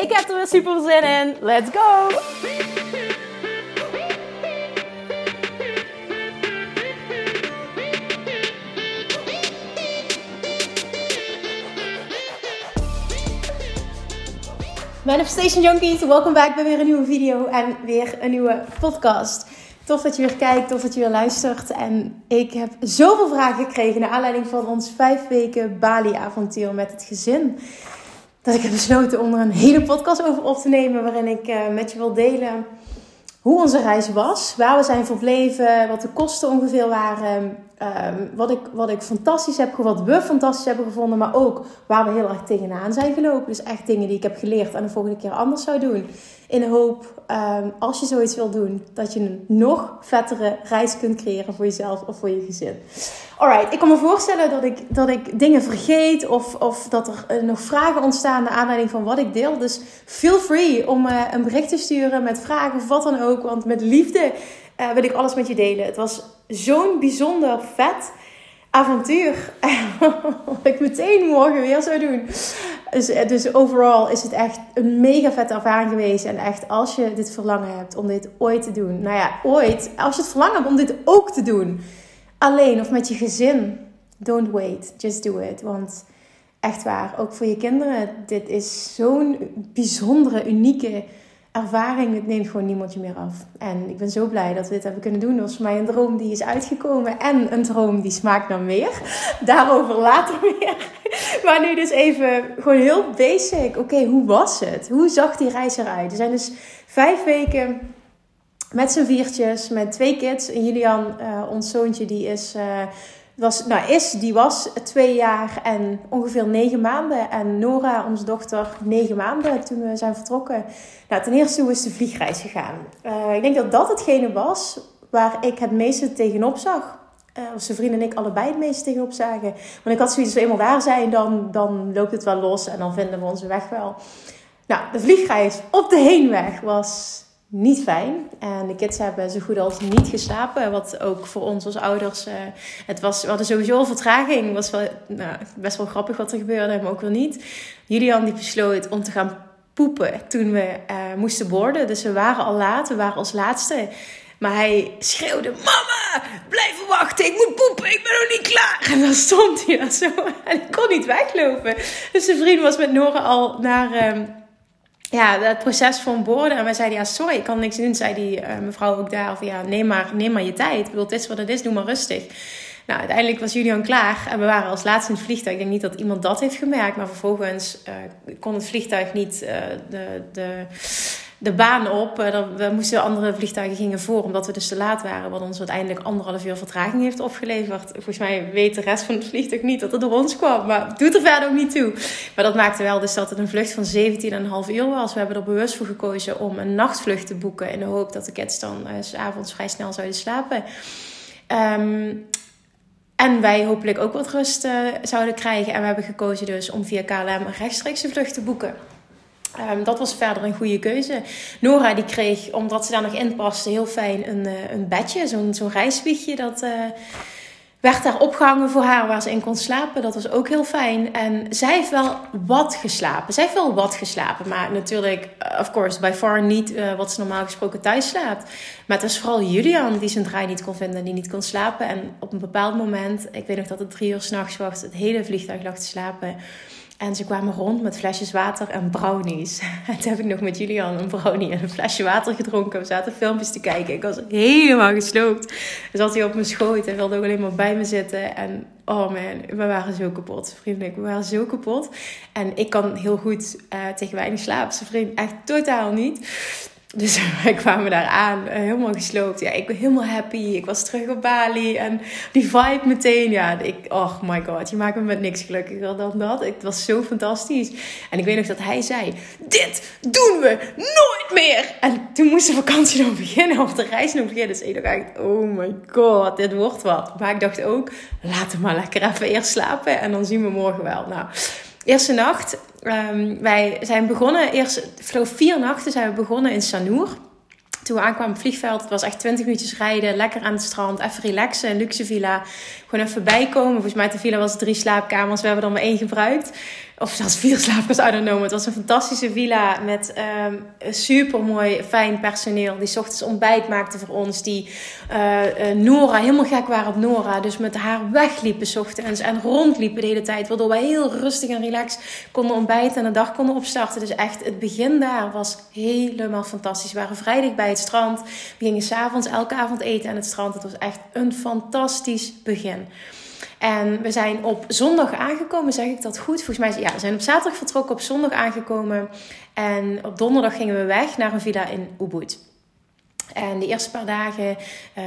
Ik heb er weer super zin in. Let's go! Manifestation Junkies, welkom back bij weer een nieuwe video en weer een nieuwe podcast. Tof dat je weer kijkt, tof dat je weer luistert. En ik heb zoveel vragen gekregen naar aanleiding van ons vijf weken Bali-avontuur met het gezin. Dat ik heb besloten om er een hele podcast over op te nemen. Waarin ik uh, met je wil delen hoe onze reis was. Waar we zijn verbleven, wat de kosten ongeveer waren. Um, wat, ik, wat ik fantastisch heb wat we fantastisch hebben gevonden. Maar ook waar we heel erg tegenaan zijn gelopen. Dus echt dingen die ik heb geleerd en de volgende keer anders zou doen. In de hoop, um, als je zoiets wil doen, dat je een nog vettere reis kunt creëren voor jezelf of voor je gezin. Alright, ik kan me voorstellen dat ik, dat ik dingen vergeet of, of dat er uh, nog vragen ontstaan naar aanleiding van wat ik deel. Dus feel free om uh, een bericht te sturen met vragen of wat dan ook. Want met liefde uh, wil ik alles met je delen. Het was zo'n bijzonder vet avontuur. Wat ik meteen morgen weer zou doen. Dus, dus overal is het echt een mega vette ervaring geweest. En echt, als je dit verlangen hebt om dit ooit te doen. Nou ja, ooit. Als je het verlangen hebt om dit ook te doen. Alleen of met je gezin. Don't wait. Just do it. Want echt waar, ook voor je kinderen. Dit is zo'n bijzondere, unieke ervaring, het neemt gewoon niemand je meer af. En ik ben zo blij dat we dit hebben kunnen doen. Dat was mij een droom die is uitgekomen. En een droom die smaakt naar meer. Daarover later meer. Maar nu dus even gewoon heel basic. Oké, hoe was het? Hoe zag die reis eruit? Er zijn dus vijf weken met z'n viertjes, met twee kids. En Julian, uh, ons zoontje, die is... Uh, was, nou is, die was twee jaar en ongeveer negen maanden. En Nora, onze dochter, negen maanden toen we zijn vertrokken. Nou, ten eerste, hoe is de vliegreis gegaan? Uh, ik denk dat dat hetgene was waar ik het meeste tegenop zag. Uh, als zijn vriend en ik allebei het meeste tegenop zagen. Want ik had zoiets, als we eenmaal daar zijn, dan, dan loopt het wel los en dan vinden we onze weg wel. Nou, de vliegreis op de heenweg was niet fijn. En de kids hebben zo goed als niet geslapen. Wat ook voor ons als ouders. Uh, het was, we hadden sowieso al vertraging. Het was wel, nou, best wel grappig wat er gebeurde, maar ook wel niet. Julian die besloot om te gaan poepen toen we uh, moesten borden. Dus we waren al laat, we waren als laatste. Maar hij schreeuwde: Mama, blijf wachten, ik moet poepen, ik ben nog niet klaar. En dan stond hij daar zo en ik kon niet weglopen. Dus zijn vriend was met Nora al naar. Uh, ja, het proces van borden. En wij zeiden, ja, sorry, ik kan niks doen. Zei die uh, mevrouw ook daar, van ja, neem maar, neem maar je tijd. Ik bedoel, dit is wat het is, doe maar rustig. Nou, uiteindelijk was Julian klaar en we waren als laatste in het vliegtuig. Ik denk niet dat iemand dat heeft gemerkt, maar vervolgens uh, kon het vliegtuig niet uh, de, de, de baan op. Uh, we moesten andere vliegtuigen gingen voor, omdat we dus te laat waren. Wat ons uiteindelijk anderhalf uur vertraging heeft opgeleverd. Volgens mij weet de rest van het vliegtuig niet dat het door ons kwam. Maar het doet er verder ook niet toe. Maar dat maakte wel dus dat het een vlucht van 17,5 uur was. We hebben er bewust voor gekozen om een nachtvlucht te boeken. In de hoop dat de kids dan uh, vrij snel zouden slapen. Um, en wij hopelijk ook wat rust uh, zouden krijgen. En we hebben gekozen dus om via KLM een rechtstreekse vlucht te boeken. Um, dat was verder een goede keuze. Nora die kreeg, omdat ze daar nog in paste, heel fijn een, uh, een bedje. Zo'n zo'n reiswiegje dat... Uh, werd daar opgehangen voor haar waar ze in kon slapen. Dat was ook heel fijn. En zij heeft wel wat geslapen. Zij heeft wel wat geslapen. Maar natuurlijk, of course, by far niet wat ze normaal gesproken thuis slaapt. Maar het was vooral Julian die zijn draai niet kon vinden en die niet kon slapen. En op een bepaald moment, ik weet nog dat het drie uur s'nachts was, het hele vliegtuig lag te slapen. En ze kwamen rond met flesjes water en brownies. En toen heb ik nog met Julian een brownie en een flesje water gedronken. We zaten filmpjes te kijken. Ik was helemaal gesloopt. Dus zat hij op mijn schoot en wilde ook alleen maar bij me zitten. En oh man, we waren zo kapot. Vriendelijk, we waren zo kapot. En ik kan heel goed uh, tegen weinig slapen. Zijn vriend echt totaal niet. Dus wij kwamen daar aan, eh, helemaal gesloopt. Ja, ik ben helemaal happy. Ik was terug op Bali. En die vibe meteen, ja, ik, oh my god, je maakt me met niks gelukkiger dan dat. Het was zo fantastisch. En ik weet nog dat hij zei, dit doen we nooit meer. En toen moest de vakantie nog beginnen, of de reis nog beginnen. Dus ik dacht oh my god, dit wordt wat. Maar ik dacht ook, laten we maar lekker even eerst slapen. En dan zien we morgen wel. Nou, eerste nacht Um, wij zijn begonnen, eerst, vier nachten zijn we begonnen in Sanur. Toen we aankwamen op het vliegveld, het was echt 20 minuutjes rijden, lekker aan het strand, even relaxen, een luxe villa. Gewoon even bijkomen. Volgens mij de villa was drie slaapkamers, we hebben er maar één gebruikt. Of zelfs vier slaapkamers, I don't know. Het was een fantastische villa met um, super mooi, fijn personeel. Die ochtends ontbijt maakte voor ons. Die uh, Nora, helemaal gek waren op Nora. Dus met haar wegliepen ochtends en rondliepen de hele tijd. Waardoor wij heel rustig en relaxed konden ontbijten en de dag konden opstarten. Dus echt, het begin daar was helemaal fantastisch. We waren vrijdag bij het strand. We gingen s'avonds elke avond eten aan het strand. Het was echt een fantastisch begin. En we zijn op zondag aangekomen, zeg ik dat goed? Volgens mij, ja, we zijn op zaterdag vertrokken, op zondag aangekomen. En op donderdag gingen we weg naar een villa in Ubud. En de eerste paar dagen uh,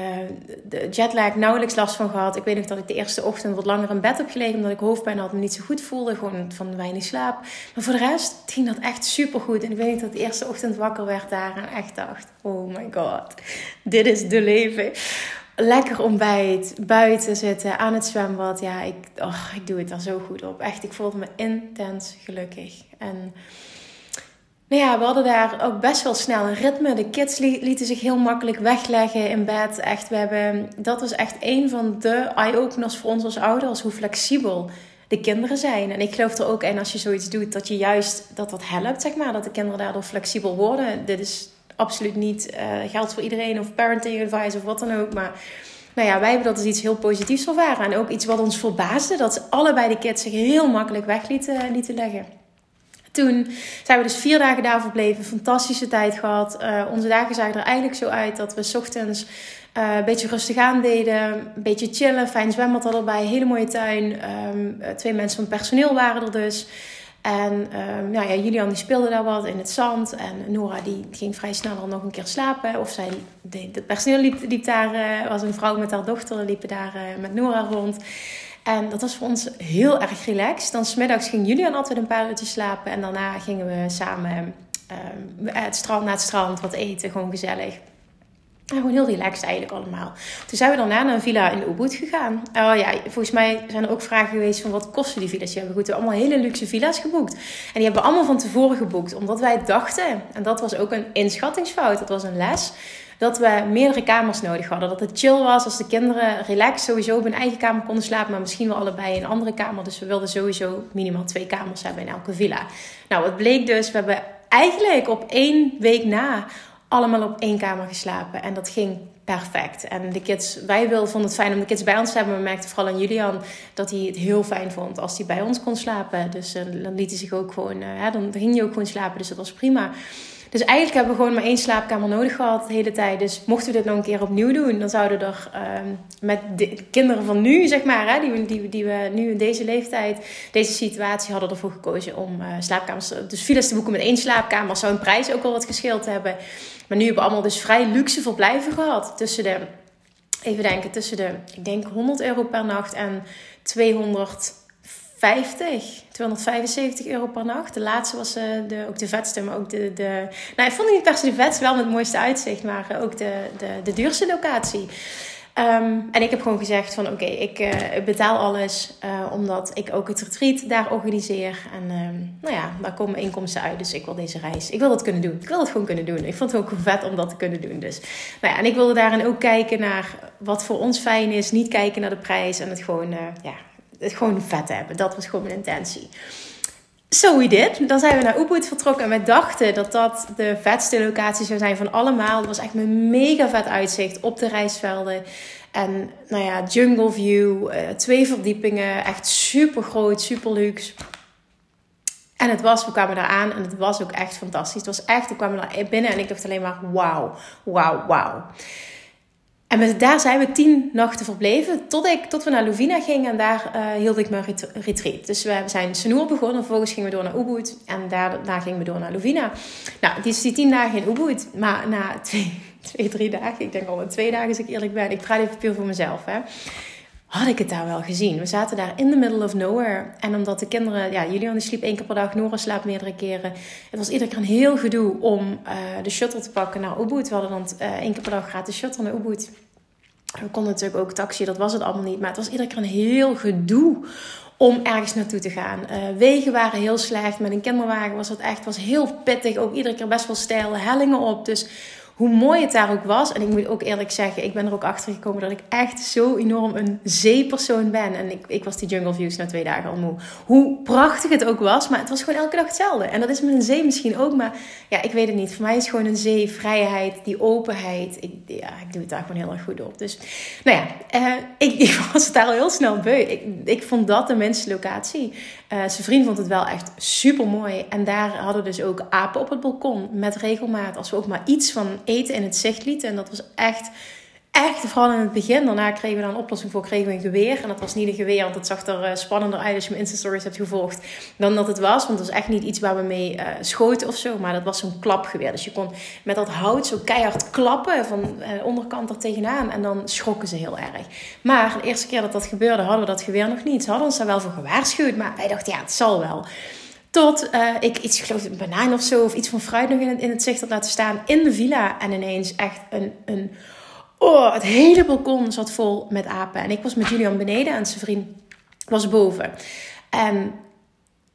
de jetlag nauwelijks last van gehad. Ik weet nog dat ik de eerste ochtend wat langer in bed heb gelegen. Omdat ik hoofdpijn had, me niet zo goed voelde. Gewoon van weinig slaap. Maar voor de rest ging dat echt super goed. En ik weet nog dat ik de eerste ochtend wakker werd daar. En echt dacht, oh my god. Dit is de leven lekker ontbijt, buiten zitten, aan het zwembad. Ja, ik, oh, ik doe het er zo goed op. Echt, ik voelde me intens gelukkig. En nou ja, we hadden daar ook best wel snel een ritme. De kids lieten zich heel makkelijk wegleggen in bed. Echt, we hebben, dat was echt een van de eye-openers voor ons als ouders. Hoe flexibel de kinderen zijn. En ik geloof er ook in als je zoiets doet, dat je juist dat dat helpt, zeg maar. Dat de kinderen daardoor flexibel worden. Dit is absoluut niet uh, geldt voor iedereen of parenting advice of wat dan ook. Maar nou ja, wij hebben dat als iets heel positiefs ervaren. En ook iets wat ons verbaasde, dat ze allebei de kids zich heel makkelijk weg lieten, lieten leggen. Toen zijn we dus vier dagen daar verbleven. Fantastische tijd gehad. Uh, onze dagen zagen er eigenlijk zo uit dat we ochtends uh, een beetje rustig aan deden. Een beetje chillen. Fijn zwembad erbij. Hele mooie tuin. Um, twee mensen van personeel waren er dus. En um, nou ja, Julian die speelde daar wat in het zand. En Nora die ging vrij snel al nog een keer slapen. Of zij, het personeel liep, liep daar, uh, was een vrouw met haar dochter, liepen daar uh, met Nora rond. En dat was voor ons heel erg relaxed. Dan smiddags ging Julian altijd een paar uurtjes slapen. En daarna gingen we samen uh, het strand, naar het strand wat eten, gewoon gezellig. En gewoon heel relaxed eigenlijk allemaal. Toen zijn we daarna naar een villa in Ubud gegaan. Oh ja, volgens mij zijn er ook vragen geweest van wat kosten die villa's. We hebben allemaal hele luxe villa's geboekt. En die hebben we allemaal van tevoren geboekt. Omdat wij dachten, en dat was ook een inschattingsfout, dat was een les dat we meerdere kamers nodig hadden. Dat het chill was als de kinderen relaxed sowieso op hun eigen kamer konden slapen, maar misschien wel allebei in een andere kamer. Dus we wilden sowieso minimaal twee kamers hebben in elke villa. Nou, wat bleek dus, we hebben eigenlijk op één week na allemaal op één kamer geslapen. En dat ging perfect. En de kids, wij vonden het fijn om de kids bij ons te hebben. We merkten vooral aan Julian dat hij het heel fijn vond als hij bij ons kon slapen. Dus uh, dan liet hij zich ook gewoon, uh, dan ging hij ook gewoon slapen. Dus dat was prima. Dus eigenlijk hebben we gewoon maar één slaapkamer nodig gehad de hele tijd. Dus mochten we dit nog een keer opnieuw doen, dan zouden er um, met de kinderen van nu, zeg maar, hè, die, die, die we nu in deze leeftijd, deze situatie hadden ervoor gekozen om uh, slaapkamers, dus files te boeken met één slaapkamer. Zou een prijs ook wel wat gescheeld hebben. Maar nu hebben we allemaal dus vrij luxe verblijven gehad. Tussen de, even denken, tussen de, ik denk 100 euro per nacht en 200 50, 275 euro per nacht. De laatste was uh, de, ook de vetste, maar ook de, de... Nou, ik vond niet per se de vetste, wel met het mooiste uitzicht, maar uh, ook de, de, de duurste locatie. Um, en ik heb gewoon gezegd van oké, ik uh, betaal alles omdat ik ook het retreat daar organiseer. En um, nou ja, daar komen inkomsten uit. Dus ik wil deze reis, ik wil dat kunnen doen. Ik wil het gewoon kunnen doen. Ik vond het ook vet om dat te kunnen doen. Dus nou ja, en ik wilde daarin ook kijken naar wat voor ons fijn is. Niet kijken naar de prijs en het gewoon, ja, gewoon vet hebben. Dat was gewoon mijn intentie. So we did. Dan zijn we naar Ubud vertrokken en we dachten dat dat de vetste locatie zou zijn van allemaal. Het was echt een mega vet uitzicht op de reisvelden. En nou ja, jungle view, uh, twee verdiepingen, echt super groot, super luxe. En het was, we kwamen daar aan en het was ook echt fantastisch. Het was echt, we kwamen daar binnen en ik dacht alleen maar wauw, wauw, wauw. En daar zijn we tien nachten verbleven. Tot, ik, tot we naar Lovina gingen. En daar uh, hield ik mijn retreat. Dus we zijn Senoer begonnen. Vervolgens gingen we door naar Ubud. En daarna gingen we door naar Lovina. Nou, die, die tien dagen in Ubud. Maar na twee, twee, drie dagen. Ik denk al na twee dagen als ik eerlijk ben. Ik praat even puur voor mezelf. Hè had ik het daar wel gezien. We zaten daar in the middle of nowhere. En omdat de kinderen, ja, Julian sliep één keer per dag, Nora slaapt meerdere keren. Het was iedere keer een heel gedoe om uh, de shuttle te pakken naar Ubud. We hadden dan uh, één keer per dag gratis shuttle naar Ubud. We konden natuurlijk ook taxi, dat was het allemaal niet. Maar het was iedere keer een heel gedoe om ergens naartoe te gaan. Uh, wegen waren heel slecht. Met een kinderwagen was het echt was heel pittig. Ook iedere keer best wel steil, hellingen op. Dus hoe mooi het daar ook was. En ik moet ook eerlijk zeggen, ik ben er ook achter gekomen dat ik echt zo enorm een zeepersoon ben. En ik, ik was die Jungle Views na twee dagen al moe. Hoe prachtig het ook was, maar het was gewoon elke dag hetzelfde. En dat is met een zee misschien ook, maar ja, ik weet het niet. Voor mij is gewoon een zee, vrijheid, die openheid. Ik, ja, ik doe het daar gewoon heel erg goed op. Dus, nou ja, eh, ik, ik, was het daar al heel snel beu. Ik, ik vond dat de mensen locatie. Uh, zijn vriend vond het wel echt super mooi. En daar hadden dus ook apen op het balkon met regelmaat. Als we ook maar iets van eten in het zicht lieten. En dat was echt, echt, vooral in het begin. Daarna kregen we dan een oplossing voor, kregen we een geweer. En dat was niet een geweer, want het zag er uh, spannender uit als je mijn Insta-stories hebt gevolgd. Dan dat het was, want het was echt niet iets waar we mee uh, schoten of zo. Maar dat was zo'n klapgeweer. Dus je kon met dat hout zo keihard klappen van de onderkant er tegenaan. En dan schrokken ze heel erg. Maar de eerste keer dat dat gebeurde, hadden we dat geweer nog niet. Ze hadden ons daar wel voor gewaarschuwd. Maar wij dachten, ja, het zal wel. Tot uh, ik iets, geloof een banaan of zo, of iets van fruit nog in het, in het zicht had laten staan in de villa. En ineens echt een, een. Oh, het hele balkon zat vol met apen. En ik was met Julian beneden en zijn vriend was boven. En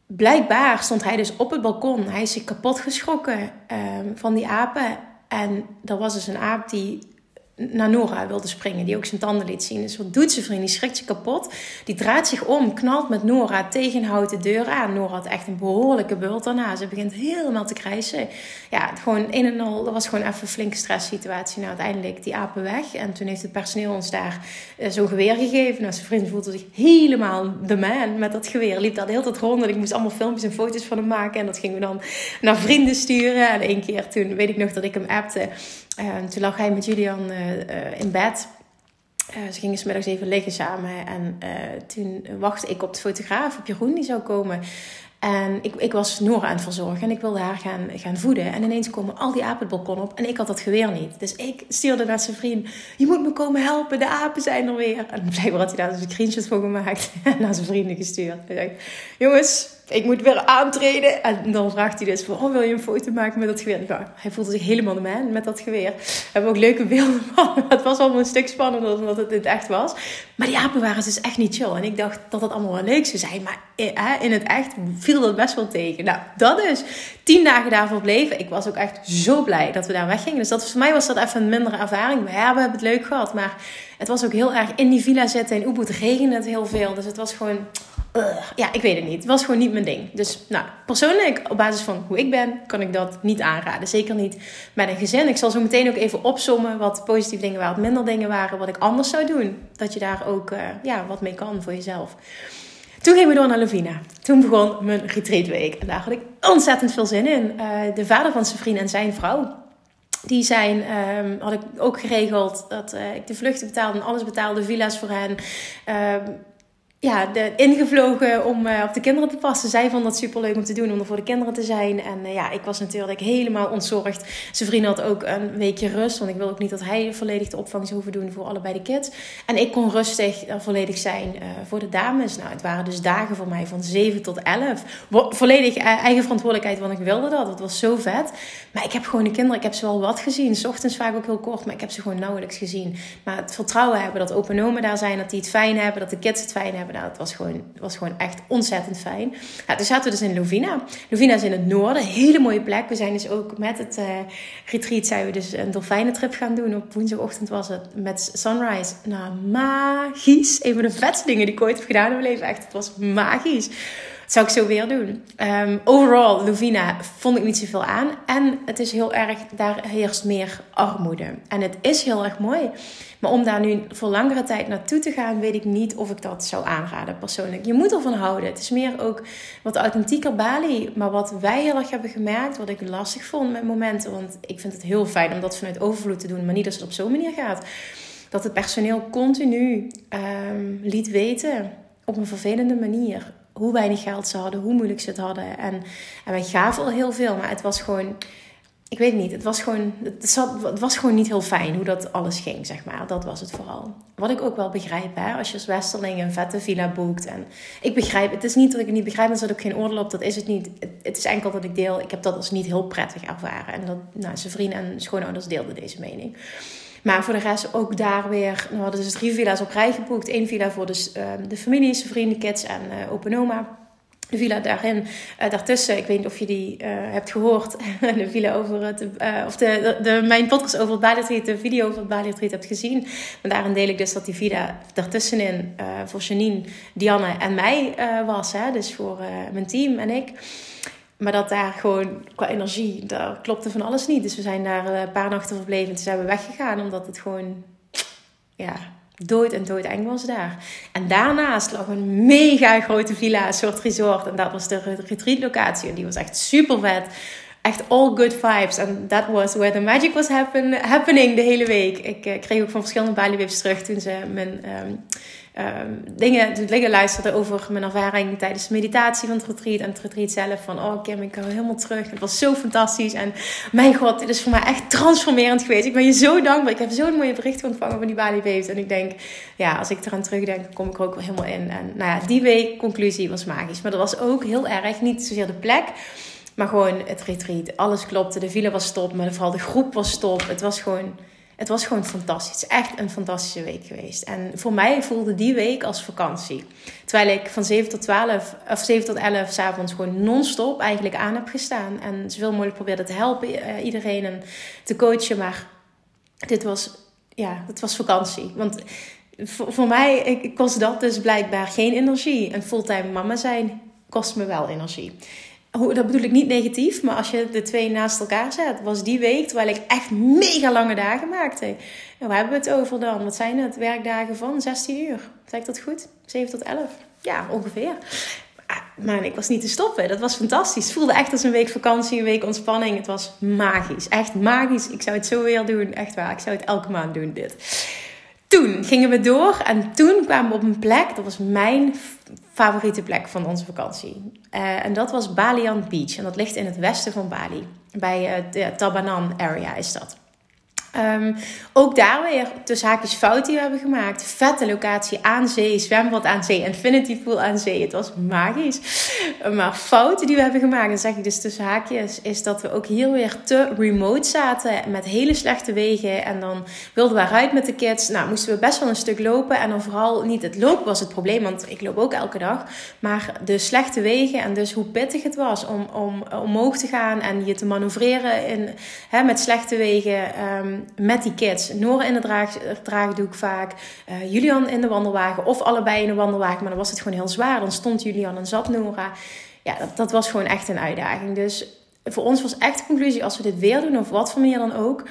blijkbaar stond hij dus op het balkon. Hij is zich kapot geschrokken um, van die apen. En er was dus een aap die naar Nora wilde springen, die ook zijn tanden liet zien. Dus wat doet zijn vriend? Die schrikt zich kapot. Die draait zich om, knalt met Nora tegen houdt de deur aan. Nora had echt een behoorlijke bult daarna. Ze begint helemaal te krijsen. Ja, gewoon een en al, dat was gewoon even een flinke stresssituatie. Nou, uiteindelijk die apen weg. En toen heeft het personeel ons daar uh, zo'n geweer gegeven. Nou, zijn vriend voelde zich helemaal de man met dat geweer. Liep daar de hele tijd rond. En ik moest allemaal filmpjes en foto's van hem maken. En dat gingen we dan naar vrienden sturen. En één keer toen weet ik nog dat ik hem appte. En toen lag hij met Julian uh, uh, in bed. Uh, ze gingen smiddags even liggen samen. En toen wachtte ik op de fotograaf, op Jeroen, die zou komen. En ik, ik was Nora aan het verzorgen en ik wilde haar gaan, gaan voeden. En ineens komen al die apen het balkon op en ik had dat geweer niet. Dus ik stuurde naar zijn vriend, je moet me komen helpen, de apen zijn er weer. En blijkbaar had hij daar dus een screenshot van gemaakt en naar zijn vrienden gestuurd. Hij zei, jongens, ik moet weer aantreden. En dan vraagt hij dus, waarom wil je een foto maken met dat geweer? Hij voelde zich helemaal de man met dat geweer. We hebben ook leuke beelden van. Het was allemaal een stuk spannender dan dat het in het echt was. Maar die apen waren dus echt niet chill. En ik dacht dat het allemaal wel leuk zou zijn. Maar in het echt viel dat best wel tegen. Nou, dat dus. Tien dagen daarvoor bleven. Ik was ook echt zo blij dat we daar weggingen. Dus dat, voor mij was dat even een mindere ervaring. We hebben het leuk gehad. Maar het was ook heel erg in die villa zitten. In Ubud regende het heel veel. Dus het was gewoon ja, ik weet het niet. Het was gewoon niet mijn ding. Dus nou, persoonlijk, op basis van hoe ik ben, kan ik dat niet aanraden. Zeker niet met een gezin. Ik zal zo meteen ook even opsommen wat positieve dingen waren, wat minder dingen waren, wat ik anders zou doen. Dat je daar ook uh, ja, wat mee kan voor jezelf. Toen gingen we door naar Lovina. Toen begon mijn retreatweek. En daar had ik ontzettend veel zin in. Uh, de vader van zijn vriend en zijn vrouw. Die zijn, um, had ik ook geregeld dat uh, ik de vluchten betaalde en alles betaalde, villa's voor hen. Uh, ja, de, ingevlogen om uh, op de kinderen te passen. Zij vond dat super leuk om te doen, om er voor de kinderen te zijn. En uh, ja, ik was natuurlijk helemaal ontzorgd. Zijn vriend had ook een weekje rust, want ik wil ook niet dat hij volledig de opvang zou hoeven doen voor allebei de kids. En ik kon rustig uh, volledig zijn voor de dames. Nou, het waren dus dagen voor mij van 7 tot 11. Volledig eigen verantwoordelijkheid, want ik wilde dat. Het was zo vet. Maar ik heb gewoon de kinderen, ik heb ze wel wat gezien. S ochtends vaak ook heel kort, maar ik heb ze gewoon nauwelijks gezien. Maar het vertrouwen hebben dat open daar zijn, dat die het fijn hebben, dat de kids het fijn hebben nou, het was gewoon, was gewoon echt ontzettend fijn. Ja, toen zaten we dus in Lovina. Lovina is in het noorden, hele mooie plek. We zijn dus ook met het uh, retreat zijn we dus een dolfijnentrip gaan doen. Op woensdagochtend was het met Sunrise. Nou, magisch. Een van de vetste dingen die ik ooit heb gedaan in mijn leven. Echt, het was magisch. Zou ik zo weer doen. Um, overall, Lovina vond ik niet zoveel aan. En het is heel erg, daar heerst meer armoede. En het is heel erg mooi. Maar om daar nu voor langere tijd naartoe te gaan, weet ik niet of ik dat zou aanraden persoonlijk. Je moet ervan houden. Het is meer ook wat authentieker Bali. Maar wat wij heel erg hebben gemerkt, wat ik lastig vond met momenten. Want ik vind het heel fijn om dat vanuit overvloed te doen, maar niet als het op zo'n manier gaat dat het personeel continu ehm, liet weten op een vervelende manier hoe weinig geld ze hadden, hoe moeilijk ze het hadden. En, en wij gaven al heel veel, maar het was gewoon ik weet niet, het was, gewoon, het, zat, het was gewoon niet heel fijn hoe dat alles ging, zeg maar. Dat was het vooral. Wat ik ook wel begrijp, hè, als je als Westerling een vette villa boekt. En ik begrijp, het is niet dat ik het niet begrijp, maar dat ook geen oordeel op, dat is het niet. Het, is enkel dat ik deel, ik heb dat als niet heel prettig ervaren. En dat, nou, zijn vrienden en schoonouders deelden deze mening. Maar voor de rest ook daar weer, nou, we hadden dus drie villa's op rij geboekt. Eén villa voor de, uh, de familie, zijn vrienden, kids en uh, open oma de villa daarin, uh, daartussen, ik weet niet of je die uh, hebt gehoord, de villa over het, of de, de, mijn podcast over het Bali de video over het Bali hebt gezien. Maar daarin deel ik dus dat die villa daartussenin voor Janine, Dianne en mij was. Hè? Dus voor mijn team en ik. Maar dat daar gewoon qua energie, daar klopte van alles niet. Dus we zijn daar een paar nachten verbleven en toen zijn we weggegaan. Omdat het gewoon, ja, dood en dood eng was daar. En daarnaast lag een mega grote villa, een soort resort. En dat was de retreat locatie. En die was echt super vet. Echt all good vibes. En that was where the magic was happen, happening de hele week. Ik uh, kreeg ook van verschillende Bali terug toen ze mijn... Um, um, dingen, dingen luisterde over mijn ervaring tijdens de meditatie van het retreat. En het retreat zelf. Van, oh Kim, ik kan helemaal terug. Het was zo fantastisch. En mijn god, dit is voor mij echt transformerend geweest. Ik ben je zo dankbaar. Ik heb zo'n mooie bericht ontvangen van die Bali Waves. En ik denk, ja, als ik eraan terugdenk, kom ik er ook wel helemaal in. En nou ja, die week, conclusie, was magisch. Maar dat was ook heel erg, niet zozeer de plek... Maar gewoon het retreat. Alles klopte. De villa was top. Maar vooral de groep was top. Het was gewoon het was gewoon fantastisch. Echt een fantastische week geweest. En voor mij voelde die week als vakantie. Terwijl ik van 7 tot 12 of 7 tot 11 s'avonds gewoon non-stop eigenlijk aan heb gestaan. En zoveel mogelijk probeerde te helpen, uh, iedereen en te coachen. Maar dit was, ja, het was vakantie. Want voor, voor mij kost dat dus blijkbaar geen energie. Een fulltime mama zijn kost me wel energie dat bedoel ik niet negatief, maar als je de twee naast elkaar zet, was die week terwijl ik echt mega lange dagen maakte. En waar hebben we het over dan? Wat zijn het? Werkdagen van 16 uur. Zeg ik dat goed? 7 tot 11? Ja, ongeveer. Maar ik was niet te stoppen. Dat was fantastisch. Het voelde echt als een week vakantie, een week ontspanning. Het was magisch. Echt magisch. Ik zou het zo weer doen. Echt waar. Ik zou het elke maand doen, dit. Toen gingen we door en toen kwamen we op een plek. Dat was mijn favoriete plek van onze vakantie. Uh, en dat was Balian Beach. En dat ligt in het westen van Bali. Bij uh, de Tabanan area is dat. Um, ook daar weer tussen haakjes fout die we hebben gemaakt. Vette locatie aan zee, zwembad aan zee, infinity pool aan zee. Het was magisch. Maar fouten die we hebben gemaakt, dan zeg ik dus tussen haakjes, is dat we ook hier weer te remote zaten met hele slechte wegen. En dan wilden we eruit met de kids. Nou, moesten we best wel een stuk lopen. En dan vooral niet het lopen was het probleem, want ik loop ook elke dag. Maar de slechte wegen en dus hoe pittig het was om, om omhoog te gaan en je te manoeuvreren in, hè, met slechte wegen. Um, met die kids. Noor in de draag, draagdoek vaak. Uh, Julian in de wandelwagen. Of allebei in de wandelwagen. Maar dan was het gewoon heel zwaar. Dan stond Julian en zat Nora. Ja, dat, dat was gewoon echt een uitdaging. Dus voor ons was echt de conclusie. Als we dit weer doen. Of wat voor manier dan ook.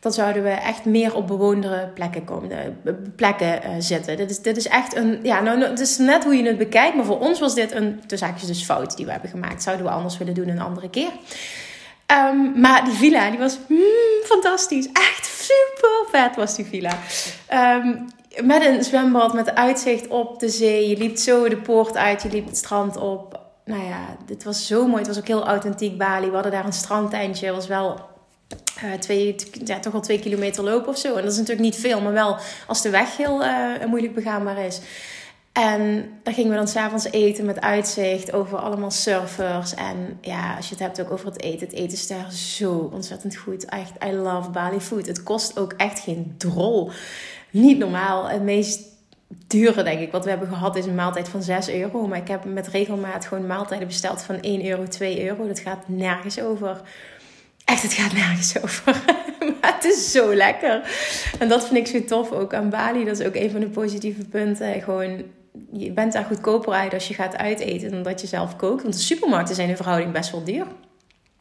Dan zouden we echt meer op bewondere plekken komen, eh, plekken uh, zitten. Dit is, dit is echt een. Ja, nou, nou, het is net hoe je het bekijkt. Maar voor ons was dit een. Tussen dus fout die we hebben gemaakt. Zouden we anders willen doen een andere keer. Um, maar die villa, die was mm, fantastisch. Echt super vet was die villa. Um, met een zwembad, met uitzicht op de zee. Je liep zo de poort uit, je liep het strand op. Nou ja, dit was zo mooi. Het was ook heel authentiek Bali. We hadden daar een strandtentje. Het was wel uh, twee, ja, toch wel twee kilometer lopen of zo. En dat is natuurlijk niet veel, maar wel als de weg heel uh, moeilijk begaanbaar is. En daar gingen we dan s'avonds eten met uitzicht over allemaal surfers. En ja, als je het hebt ook over het eten. Het eten is daar zo ontzettend goed. Echt, I love Bali food. Het kost ook echt geen drol. Niet normaal. Het meest dure, denk ik, wat we hebben gehad is een maaltijd van 6 euro. Maar ik heb met regelmaat gewoon maaltijden besteld van 1 euro, 2 euro. Dat gaat nergens over. Echt, het gaat nergens over. maar het is zo lekker. En dat vind ik zo tof ook aan Bali. Dat is ook een van de positieve punten. Gewoon je bent daar goedkoper uit als je gaat uiteten dan dat je zelf kookt. Want de supermarkten zijn in verhouding best wel duur.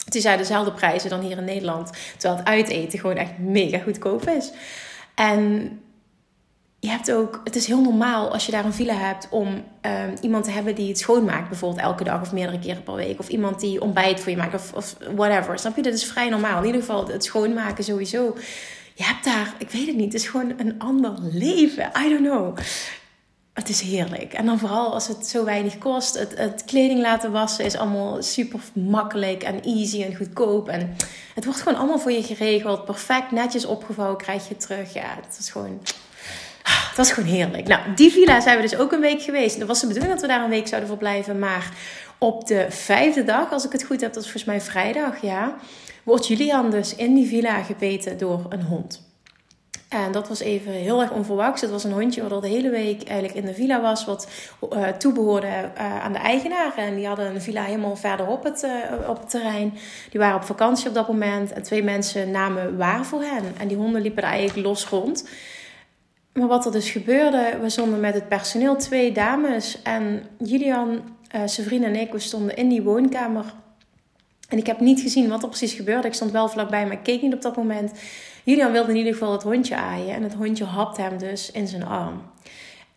Het is dezelfde prijzen dan hier in Nederland. Terwijl het uiteten gewoon echt mega goedkoop is. En je hebt ook, het is heel normaal als je daar een villa hebt om ehm, iemand te hebben die het schoonmaakt, bijvoorbeeld elke dag of meerdere keren per week. Of iemand die ontbijt voor je maakt of, of whatever. Snap je? Dat is vrij normaal. In ieder geval het schoonmaken sowieso. Je hebt daar, ik weet het niet, het is gewoon een ander leven. I don't know. Het is heerlijk. En dan vooral als het zo weinig kost. Het, het kleding laten wassen is allemaal super makkelijk en easy en goedkoop. En het wordt gewoon allemaal voor je geregeld. Perfect, netjes opgevouwen krijg je terug. Ja, het is gewoon het was gewoon heerlijk. Nou, die villa zijn we dus ook een week geweest. Dat was de bedoeling dat we daar een week zouden verblijven. Maar op de vijfde dag, als ik het goed heb, dat is volgens mij vrijdag, ja. Wordt Julian dus in die villa gebeten door een hond. En dat was even heel erg onverwachts. Het was een hondje wat al de hele week eigenlijk in de villa was. Wat uh, toebehoorde uh, aan de eigenaar. En die hadden een villa helemaal verderop het, uh, op het terrein. Die waren op vakantie op dat moment. En twee mensen namen waar voor hen. En die honden liepen daar eigenlijk los rond. Maar wat er dus gebeurde, we stonden met het personeel, twee dames. En Julian, zijn en ik, we stonden in die woonkamer. En ik heb niet gezien wat er precies gebeurde. Ik stond wel vlakbij, maar ik keek niet op dat moment. Julian wilde in ieder geval het hondje aaien. En het hondje hapte hem dus in zijn arm.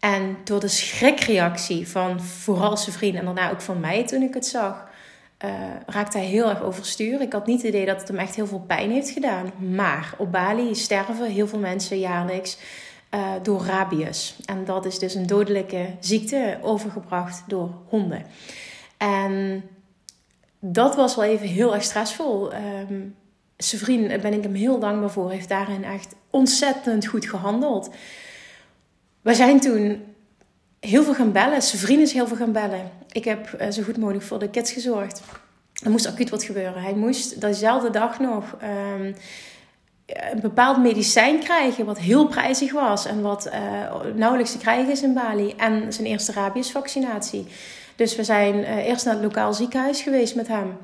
En door de schrikreactie van vooral zijn vriend en daarna ook van mij toen ik het zag, uh, raakte hij heel erg overstuur. Ik had niet het idee dat het hem echt heel veel pijn heeft gedaan. Maar op Bali sterven heel veel mensen jaarlijks uh, door rabies. En dat is dus een dodelijke ziekte overgebracht door honden. En dat was wel even heel erg stressvol. Um, zijn vriend, daar ben ik hem heel dankbaar voor, heeft daarin echt ontzettend goed gehandeld. We zijn toen heel veel gaan bellen. Zijn vriend is heel veel gaan bellen. Ik heb uh, zo goed mogelijk voor de kids gezorgd. Er moest acuut wat gebeuren. Hij moest dezelfde dag nog um, een bepaald medicijn krijgen wat heel prijzig was en wat uh, nauwelijks te krijgen is in Bali. En zijn eerste rabiesvaccinatie. Dus we zijn uh, eerst naar het lokaal ziekenhuis geweest met hem.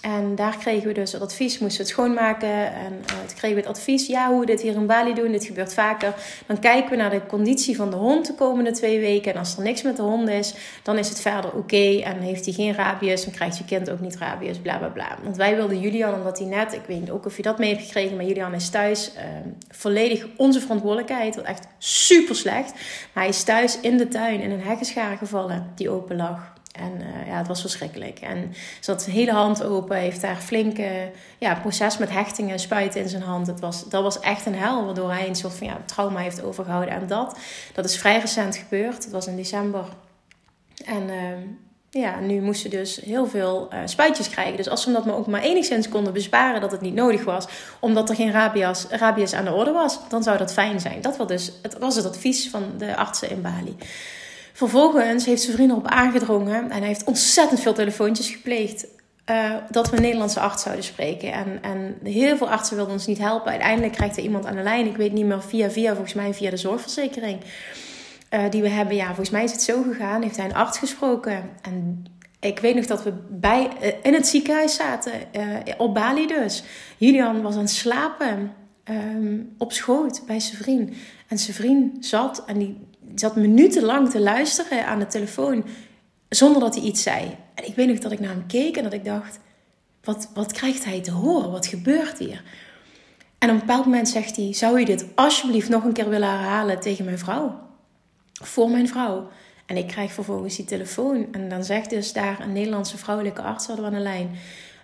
En daar kregen we dus het advies, moesten we het schoonmaken. En uh, toen kregen we het advies, ja, hoe we dit hier in Bali doen, dit gebeurt vaker. Dan kijken we naar de conditie van de hond de komende twee weken. En als er niks met de hond is, dan is het verder oké. En heeft hij geen rabies, dan krijgt je kind ook niet rabies, bla bla bla. Want wij wilden Julian, omdat hij net, ik weet niet ook of je dat mee hebt gekregen, maar Julian is thuis uh, volledig onze verantwoordelijkheid. Wat echt super slecht. Maar hij is thuis in de tuin in een heggeschaar gevallen die open lag. En uh, ja, het was verschrikkelijk. En ze had zijn hele hand open, heeft daar flinke ja, proces met hechtingen, spuiten in zijn hand. Het was, dat was echt een hel, waardoor hij een soort van ja, trauma heeft overgehouden. En dat, dat is vrij recent gebeurd. Het was in december. En uh, ja, nu moesten dus heel veel uh, spuitjes krijgen. Dus als ze dat maar ook maar enigszins konden besparen dat het niet nodig was, omdat er geen rabies, rabies aan de orde was, dan zou dat fijn zijn. Dat was dus het, was het advies van de artsen in Bali. Vervolgens heeft zijn vriend erop aangedrongen en hij heeft ontzettend veel telefoontjes gepleegd. Uh, dat we een Nederlandse arts zouden spreken. En, en heel veel artsen wilden ons niet helpen. Uiteindelijk krijgt er iemand aan de lijn. Ik weet niet meer via, via volgens mij via de zorgverzekering. Uh, die we hebben. Ja, volgens mij is het zo gegaan. Heeft hij een arts gesproken. En ik weet nog dat we bij, uh, in het ziekenhuis zaten. op Bali dus. Julian was aan het slapen. Um, op schoot bij zijn vriend. En zijn vriend zat en die zat minutenlang te luisteren aan de telefoon zonder dat hij iets zei. En ik weet nog dat ik naar hem keek en dat ik dacht: wat, wat krijgt hij te horen? Wat gebeurt hier? En op een bepaald moment zegt hij: Zou je dit alsjeblieft nog een keer willen herhalen tegen mijn vrouw? Voor mijn vrouw. En ik krijg vervolgens die telefoon. En dan zegt dus daar een Nederlandse vrouwelijke arts, hadden we aan de lijn.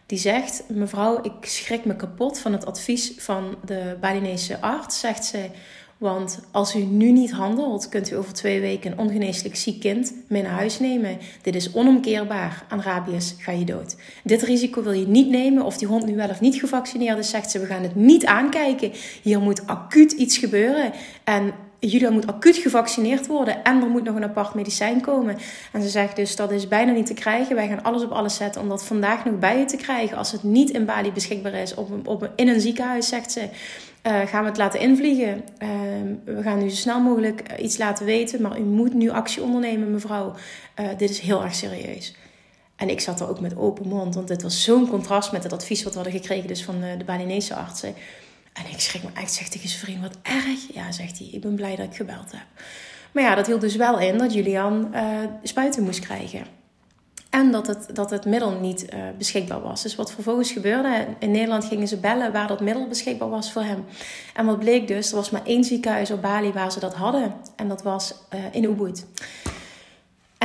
Die zegt: Mevrouw, ik schrik me kapot van het advies van de Balinese arts. Zegt ze: want als u nu niet handelt, kunt u over twee weken een ongeneeslijk ziek kind mee naar huis nemen. Dit is onomkeerbaar. Aan rabies ga je dood. Dit risico wil je niet nemen. Of die hond nu wel of niet gevaccineerd is, zegt ze: we gaan het niet aankijken. Hier moet acuut iets gebeuren. En Julia moet acuut gevaccineerd worden en er moet nog een apart medicijn komen. En ze zegt dus dat is bijna niet te krijgen. Wij gaan alles op alles zetten om dat vandaag nog bij je te krijgen. Als het niet in Bali beschikbaar is, op, op, in een ziekenhuis, zegt ze. Uh, gaan we het laten invliegen. Uh, we gaan nu zo snel mogelijk eh, iets laten weten, maar u moet nu actie ondernemen, mevrouw. Uh, dit is heel erg serieus. En ik zat er ook met open mond, want dit was zo'n contrast met het advies wat we hadden gekregen dus van de, de Balinese artsen. En ik schrik me echt, zegt tegen zijn vriend, wat erg. Ja, zegt hij, ik ben blij dat ik gebeld heb. Maar ja, dat hield dus wel in dat Julian uh, spuiten moest krijgen. En dat het, dat het middel niet uh, beschikbaar was. Dus wat vervolgens gebeurde, in Nederland gingen ze bellen waar dat middel beschikbaar was voor hem. En wat bleek dus, er was maar één ziekenhuis op Bali waar ze dat hadden. En dat was uh, in Ubud.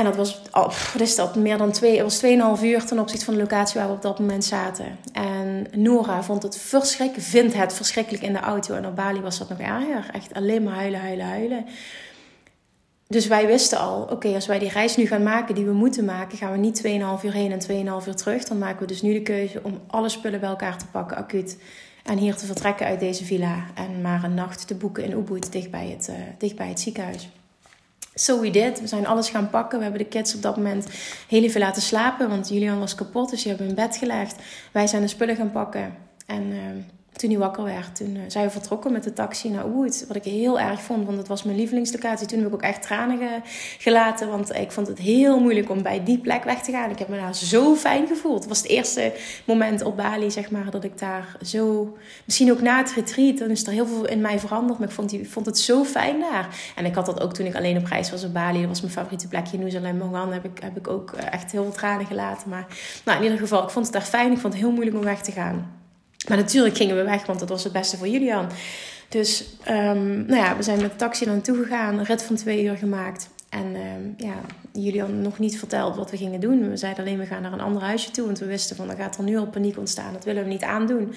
En dat was, oh, wat is dat, meer dan twee, het was 2,5 uur ten opzichte van de locatie waar we op dat moment zaten. En Nora vond het verschrikkelijk, vindt het verschrikkelijk in de auto. En op Bali was dat nog erger. Echt alleen maar huilen, huilen, huilen. Dus wij wisten al, oké, als wij die reis nu gaan maken die we moeten maken, gaan we niet 2,5 uur heen en 2,5 uur terug. Dan maken we dus nu de keuze om alle spullen bij elkaar te pakken, acuut. En hier te vertrekken uit deze villa. En maar een nacht te boeken in Ubud, dicht bij het, uh, dicht bij het ziekenhuis. So we did. We zijn alles gaan pakken. We hebben de kids op dat moment heel even laten slapen. Want Julian was kapot, dus die hebben in bed gelegd. Wij zijn de spullen gaan pakken. En uh, toen hij wakker werd, toen uh, zijn we vertrokken met de taxi naar Ubud. Wat ik heel erg vond, want het was mijn lievelingslocatie. Toen heb ik ook echt tranen gelaten. Want ik vond het heel moeilijk om bij die plek weg te gaan. Ik heb me daar zo fijn gevoeld. Het was het eerste moment op Bali, zeg maar, dat ik daar zo... Misschien ook na het retreat, dan is er heel veel in mij veranderd. Maar ik vond, vond het zo fijn daar. En ik had dat ook toen ik alleen op reis was op Bali. Dat was mijn favoriete plekje. In Nieuw-Zeeland, Mongan heb ik, heb ik ook eh, echt heel veel tranen gelaten. Maar nou, in ieder geval, ik vond het daar fijn. Ik vond het heel moeilijk om weg te gaan. Maar natuurlijk gingen we weg, want dat was het beste voor Julian. Dus um, nou ja, we zijn met de taxi naar naartoe gegaan, een rit van twee uur gemaakt. En um, ja, Julian nog niet verteld wat we gingen doen. We zeiden alleen, we gaan naar een ander huisje toe. Want we wisten van, er gaat er nu al paniek ontstaan. Dat willen we niet aandoen.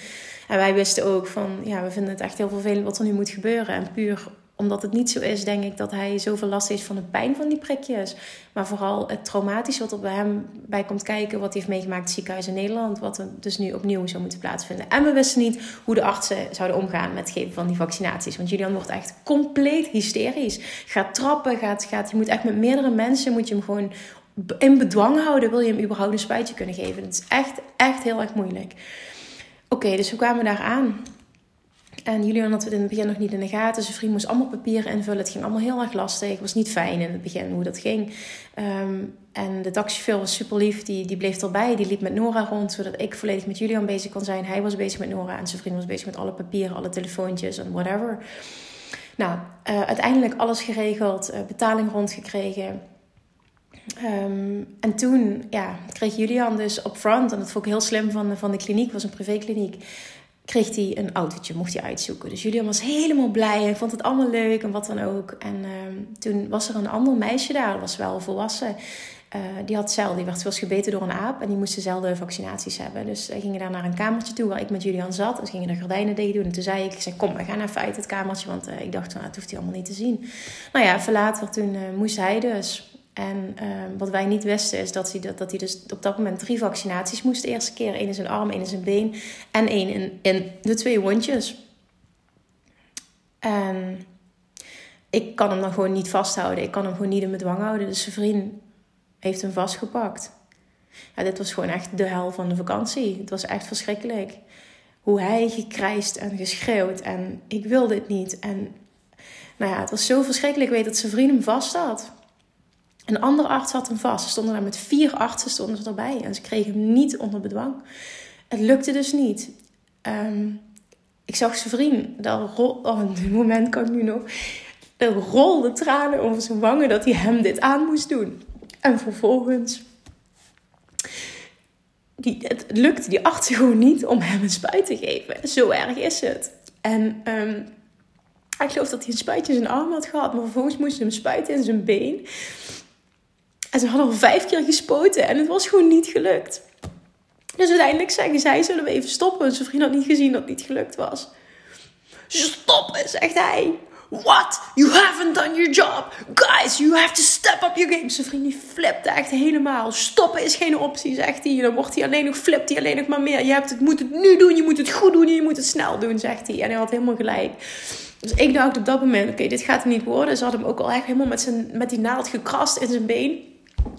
En wij wisten ook van, ja, we vinden het echt heel vervelend wat er nu moet gebeuren. En puur omdat het niet zo is, denk ik dat hij zoveel last heeft van de pijn van die prikjes. Maar vooral het traumatische wat er bij hem bij komt kijken. Wat hij heeft meegemaakt in het ziekenhuis in Nederland. Wat er dus nu opnieuw zou moeten plaatsvinden. En we wisten niet hoe de artsen zouden omgaan met het geven van die vaccinaties. Want Julian wordt echt compleet hysterisch. Gaat trappen, gaat, gaat, je moet echt met meerdere mensen moet je hem gewoon in bedwang houden. Wil je hem überhaupt een spuitje kunnen geven. Het is echt, echt heel erg moeilijk. Oké, dus we kwamen daar aan. En Julian had het in het begin nog niet in de gaten. Zijn vriend moest allemaal papieren invullen. Het ging allemaal heel erg lastig. Het was niet fijn in het begin hoe dat ging. Um, en de taxichauffeur was super lief. Die, die bleef erbij. Die liep met Nora rond. Zodat ik volledig met Julian bezig kon zijn. Hij was bezig met Nora. En zijn vriend was bezig met alle papieren, alle telefoontjes en whatever. Nou, uh, uiteindelijk alles geregeld. Uh, betaling rondgekregen. Um, en toen ja, kreeg Julian dus upfront, en dat vond ik heel slim van, van de kliniek, was een privékliniek, kreeg hij een autootje, mocht hij uitzoeken. Dus Julian was helemaal blij en vond het allemaal leuk en wat dan ook. En uh, toen was er een ander meisje daar, dat was wel volwassen. Uh, die had cel, die werd zoals gebeten door een aap en die moest dezelfde vaccinaties hebben. Dus wij gingen daar naar een kamertje toe waar ik met Julian zat. Dus gingen de gordijnen dicht doen. En toen zei ik, ik zei, kom, we gaan even uit het kamertje, want uh, ik dacht, nou, het hoeft hij allemaal niet te zien. Nou ja, even later, toen moest hij dus en uh, wat wij niet wisten is dat hij, dat, dat hij dus op dat moment drie vaccinaties moest. De eerste keer één in zijn arm, één in zijn been en één in, in de twee wondjes. En ik kan hem dan gewoon niet vasthouden. Ik kan hem gewoon niet in bedwang houden. Dus zijn vriend heeft hem vastgepakt. Ja, dit was gewoon echt de hel van de vakantie. Het was echt verschrikkelijk. Hoe hij gekrijsd en geschreeuwd. En ik wil dit niet. En nou ja, het was zo verschrikkelijk. Ik weet dat zijn vriend hem vast had. Een andere arts had hem vast. Ze stonden daar met vier artsen stonden ze erbij. En ze kregen hem niet onder bedwang. Het lukte dus niet. Um, ik zag zijn vriend. Daar rol, oh, moment kan ik nu nog. Er rolde tranen over zijn wangen dat hij hem dit aan moest doen. En vervolgens. Die, het lukte die arts gewoon niet om hem een spuit te geven. Zo erg is het. En um, ik geloof dat hij een spuitje in zijn arm had gehad. Maar vervolgens moest hij hem spuiten in zijn been. En ze hadden al vijf keer gespoten en het was gewoon niet gelukt. Dus uiteindelijk zeggen zij, zullen we even stoppen? Zijn vriend had niet gezien dat het niet gelukt was. Stoppen, zegt hij. What? You haven't done your job. Guys, you have to step up your game. Zijn vriend die flipte echt helemaal. Stoppen is geen optie, zegt hij. Dan wordt hij alleen nog, flipt hij alleen nog maar meer. Je hebt het, moet het nu doen, je moet het goed doen, je moet het snel doen, zegt hij. En hij had helemaal gelijk. Dus ik dacht op dat moment, oké, dit gaat er niet worden. Ze had hem ook al echt helemaal met, zijn, met die naald gekrast in zijn been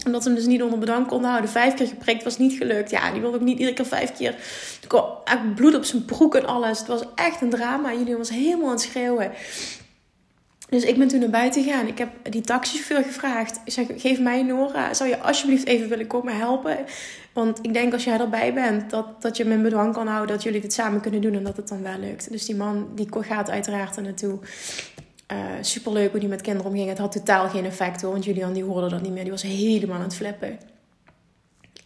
omdat ze hem dus niet onder bedwang konden houden. Vijf keer geprikt was niet gelukt. Ja, die wilde ook niet iedere keer vijf keer. Er kwam echt bloed op zijn broek en alles. Het was echt een drama. Jullie was helemaal aan het schreeuwen. Dus ik ben toen naar buiten gegaan. Ik heb die taxichauffeur gevraagd. Ik zeg, geef mij Nora. Zou je alsjeblieft even willen komen helpen? Want ik denk als jij erbij bent, dat, dat je me in bedwang kan houden. Dat jullie dit samen kunnen doen en dat het dan wel lukt. Dus die man die gaat uiteraard er naartoe. Uh, superleuk hoe die met kinderen omging. Het had totaal geen effect hoor. Want Julian die hoorde dat niet meer. Die was helemaal aan het flippen.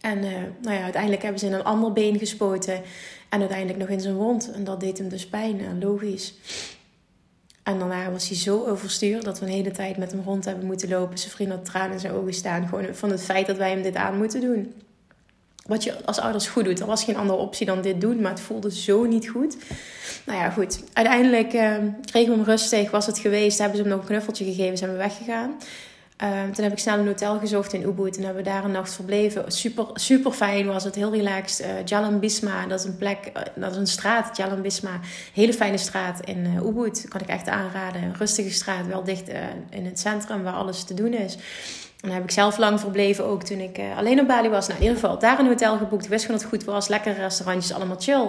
En uh, nou ja, uiteindelijk hebben ze in een ander been gespoten. En uiteindelijk nog in zijn wond. En dat deed hem dus pijn, logisch. En daarna was hij zo overstuur dat we een hele tijd met hem rond hebben moeten lopen. Zijn vriend had tranen in zijn ogen staan. Gewoon van het feit dat wij hem dit aan moeten doen. Wat je als ouders goed doet. Er was geen andere optie dan dit doen. Maar het voelde zo niet goed. Nou ja, goed. Uiteindelijk uh, kregen we hem rustig. Was het geweest. Hebben ze hem nog een knuffeltje gegeven. Zijn we weggegaan. Ehm, toen heb ik snel een hotel gezocht in Ubud en hebben we daar een nacht verbleven. Super, super fijn was het, heel relaxed. Uh, Jalan Bisma, dat is een plek, eh, dat is een straat, Jalan Bisma. Hele fijne straat in uh, Ubud, kan ik echt aanraden. Een rustige straat, wel dicht in het centrum waar alles te doen is. En daar heb ik zelf lang verbleven ook toen ik alleen op Bali was. Nou, in ieder geval daar een hotel geboekt. Ik wist gewoon dat het goed was. Lekkere restaurantjes, allemaal chill.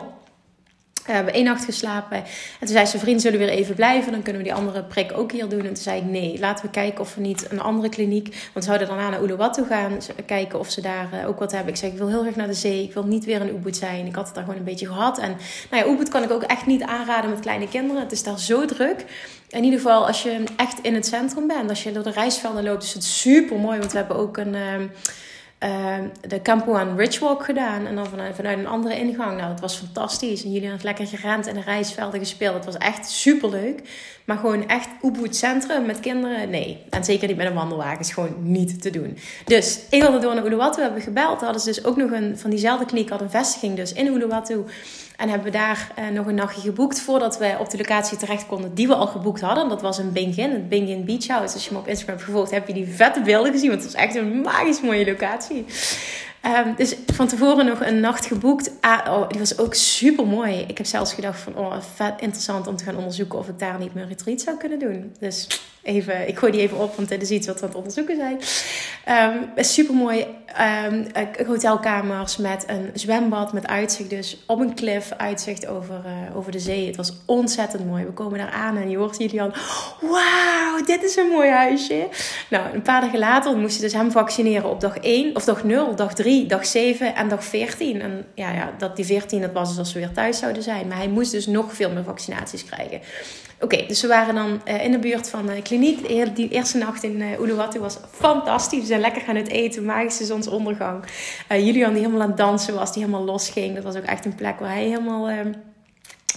We hebben één nacht geslapen. En toen zei zijn vriend, zullen we weer even blijven? Dan kunnen we die andere prik ook hier doen. En toen zei ik, nee, laten we kijken of we niet een andere kliniek... Want zouden daarna naar Uluwatu gaan. Kijken of ze daar eh, ook wat hebben. Ik zei, ik wil heel graag naar de zee. Ik wil niet weer in Ubud zijn. Ik had het daar gewoon een beetje gehad. En nou ja, Ubud kan ik ook echt niet aanraden met kleine kinderen. Het is daar zo druk. In ieder geval, als je echt in het centrum bent. Als je door de reisvelden loopt, is het super mooi. Want we hebben ook een... Ehm, Ehm, de Campuan Ridgewalk gedaan. En dan vanuit, een andere ingang. Nou, dat was fantastisch. En jullie hebben lekker gerend en de reisvelden gespeeld. Het was echt super leuk. Maar gewoon echt Ubud centrum met kinderen, nee. En zeker niet met een wandelwagen, is gewoon niet te doen. Dus ik wilde door naar Uluwatu, hebben gebeld. Hadden ze dus ook nog een, van diezelfde kliniek had een vestiging dus in Uluwatu. En hebben we daar eh, nog een nachtje geboekt voordat we op de locatie terecht konden die we al geboekt hadden. Dat was een Bingin, het Bingin Beach House. Als je me op Instagram hebt gevolgd, heb je die vette beelden gezien. Want het was echt een magisch mooie locatie. Um, dus van tevoren nog een nacht geboekt. Ah, oh, die was ook super mooi. Ik heb zelfs gedacht van, oh, vet interessant om te gaan onderzoeken of ik daar niet mijn retreat zou kunnen doen. Dus even, ik gooi die even op, want dit is iets wat we aan het onderzoeken zijn. Um, super mooi. Um, hotelkamers met een zwembad met uitzicht, dus op een cliff, uitzicht over, uh, over de zee. Het was ontzettend mooi. We komen daar aan en je hoort Julian, wauw, dit is een mooi huisje. Nou, een paar dagen later moest je dus hem vaccineren op dag 1, of dag 0, dag 3, dag 7 en dag 14. En ja, ja dat die 14, dat was dus als we weer thuis zouden zijn. Maar hij moest dus nog veel meer vaccinaties krijgen. Oké, dus we waren dan uh, in de buurt van de kliniek. Die eerste nacht in uh, Uluwatu was fantastisch. We zijn lekker gaan het eten, magische zonsondergang. Julian die helemaal aan het dansen was, die helemaal losging. Dat was ook echt een plek waar hij helemaal ehm,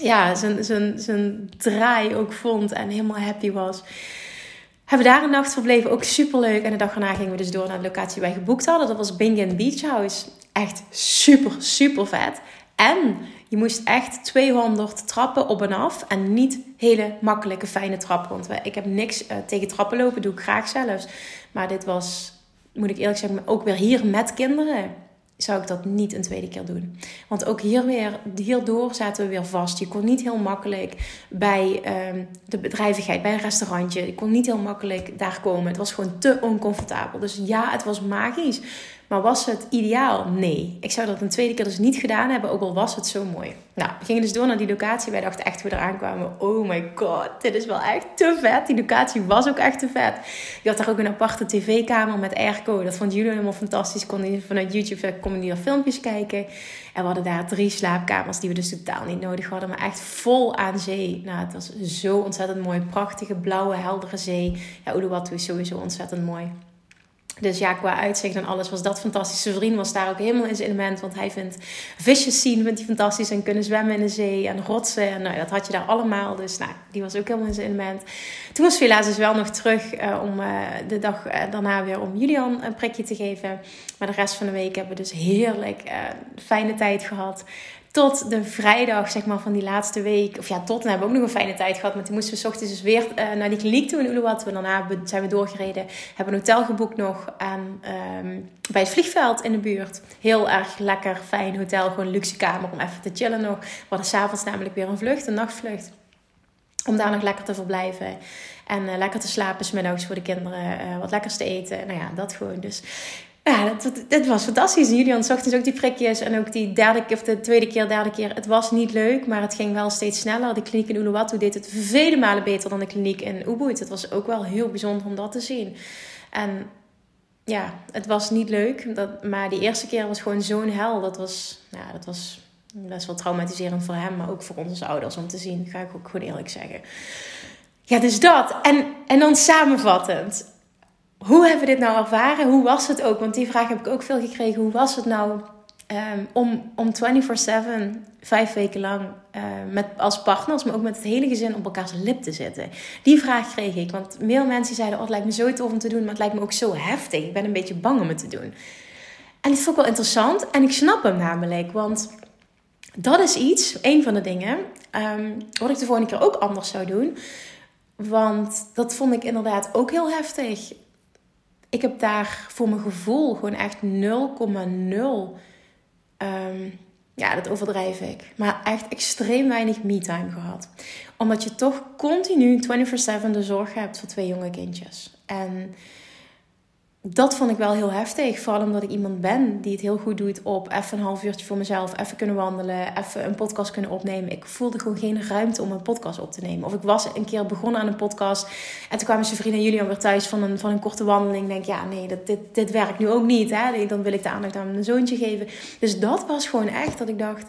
ja, zijn draai ook vond en helemaal happy was. Hebben daar een nacht verbleven, ook super leuk. En de dag daarna gingen we dus door naar de locatie waar wij geboekt hadden. Dat was Bingen Beach House. Echt super, super vet. En je moest echt 200 trappen op en af. En niet hele makkelijke, fijne trappen. Want ik heb niks uh, tegen trappen lopen, doe ik graag zelfs. Maar dit was, moet ik eerlijk zeggen, ook weer hier met kinderen. Zou ik dat niet een tweede keer doen. Want ook hier weer, hierdoor zaten we weer vast. Je kon niet heel makkelijk bij uh, de bedrijvigheid, bij een restaurantje. Je kon niet heel makkelijk daar komen. Het was gewoon te oncomfortabel. Dus ja, het was magisch. Maar was het ideaal? Nee. Ik zou dat een tweede keer dus niet gedaan hebben, ook al was het zo mooi. Nou, we gingen dus door naar die locatie. Wij dachten echt, we eraan kwamen, oh my god, dit is wel echt te vet. Die locatie was ook echt te vet. Je had daar ook een aparte tv-kamer met airco. Dat vond jullie helemaal fantastisch. Kon je vanuit YouTube konden die filmpjes kijken. En we hadden daar drie slaapkamers die we dus totaal niet nodig hadden. Maar echt vol aan zee. Nou, het was zo ontzettend mooi. Prachtige, blauwe, heldere zee. Ja, Uluwatu is sowieso ontzettend mooi. Dus ja, qua uitzicht en alles was dat fantastisch. Zijn vriend was daar ook helemaal in zijn element. Want hij vindt visjes zien vindt hij fantastisch. En kunnen zwemmen in de zee en rotsen. En nou, dat had je daar allemaal. Dus nou, die was ook helemaal in zijn element. Toen was helaas dus wel nog terug uh, om uh, de dag uh, daarna weer om Julian een prikje te geven. Maar de rest van de week hebben we dus heerlijk fijne tijd gehad tot de vrijdag zeg maar, van die laatste week. Of ja, tot. Dan hebben we ook nog een fijne tijd gehad. Maar toen moesten we s ochtends dus weer uh, naar die kliniek toe in Uluwatu. En daarna zijn we doorgereden. Hebben een hotel geboekt nog aan, um, bij het vliegveld in de buurt. Heel erg lekker, fijn hotel. Gewoon een luxe kamer om even te chillen nog. We hadden s'avonds namelijk weer een vlucht, een nachtvlucht. Om daar nog lekker te verblijven. En uh, lekker te slapen smiddags voor de kinderen. Uh, wat lekkers te eten. Nou ja, dat gewoon. Dus ja, dat, was fantastisch. Julian zocht dus ook die prikjes. En ook die derde keer, of de tweede keer, derde keer. Het was niet leuk, maar het ging wel steeds sneller. De kliniek in Uluwatu deed het vele malen beter dan de kliniek in Ubud. Het was ook wel heel bijzonder om dat te zien. En ja, het was niet leuk. Dat, maar die eerste keer was gewoon zo'n hel. Dat was, ja, dat was best wel traumatiserend voor hem, maar ook voor onze ouders om te zien. Ga ik ook gewoon eerlijk zeggen. Ja, dus dat. En, en dan samenvattend hoe hebben we dit nou ervaren? Hoe was het ook? Want die vraag heb ik ook veel gekregen. Hoe was het nou um, om, om 24-7, vijf weken lang, uh, met, als partners, maar ook met het hele gezin op elkaars lip te zitten? Die vraag kreeg ik. Want veel mensen zeiden: Oh, het lijkt me zo tof om te doen, maar het lijkt me ook zo heftig. Ik ben een beetje bang om het te doen. En dat vond ik wel interessant. En ik snap hem namelijk. Want dat is iets, een van de dingen, um, wat ik de volgende keer ook anders zou doen. Want dat vond ik inderdaad ook heel heftig. Ik heb daar voor mijn gevoel gewoon echt 0,0. Um, ja, dat overdrijf ik. Maar echt extreem weinig me-time gehad. Omdat je toch continu 24-7 de zorg hebt voor twee jonge kindjes. En dat vond ik wel heel heftig. Vooral omdat ik iemand ben die het heel goed doet op even een half uurtje voor mezelf, even kunnen wandelen, even een podcast kunnen opnemen. Ik voelde gewoon geen ruimte om een podcast op te nemen. Of ik was een keer begonnen aan een podcast en toen kwamen zijn vrienden en Julian weer thuis van een, van een korte wandeling. Ik denk, ja, nee, dat, dit, dit werkt nu ook niet. Hè? Dan wil ik de aandacht aan mijn zoontje geven. Dus dat was gewoon echt dat ik dacht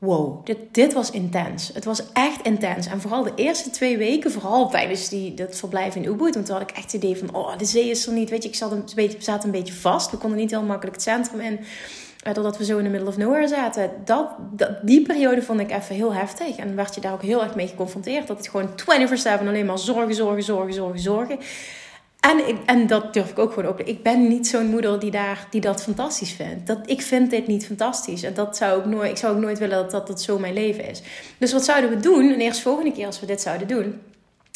wow, dit, dit was intens. Het was echt intens. En vooral de eerste twee weken, vooral tijdens die, dat verblijf in Ubud. Want toen had ik echt het idee van, oh, de zee is er niet. Weet je, ik zat een beetje, zat een beetje vast. We konden niet heel makkelijk het centrum in. Eh, doordat we zo in de middle of nowhere zaten. Dat, dat, die periode vond ik even heel heftig. En werd je daar ook heel erg mee geconfronteerd. Dat het gewoon 24-7 alleen maar zorgen, zorgen, zorgen, zorgen, zorgen. En, en dat durf ik ook gewoon op. Ik ben niet zo'n moeder die, daar, die dat fantastisch vindt. Dat, ik vind dit niet fantastisch. En dat zou ik, nooit, ik zou ook nooit willen dat, dat zo mijn leven is. Dus wat zouden we doen? En eerst volgende keer als we dit zouden doen.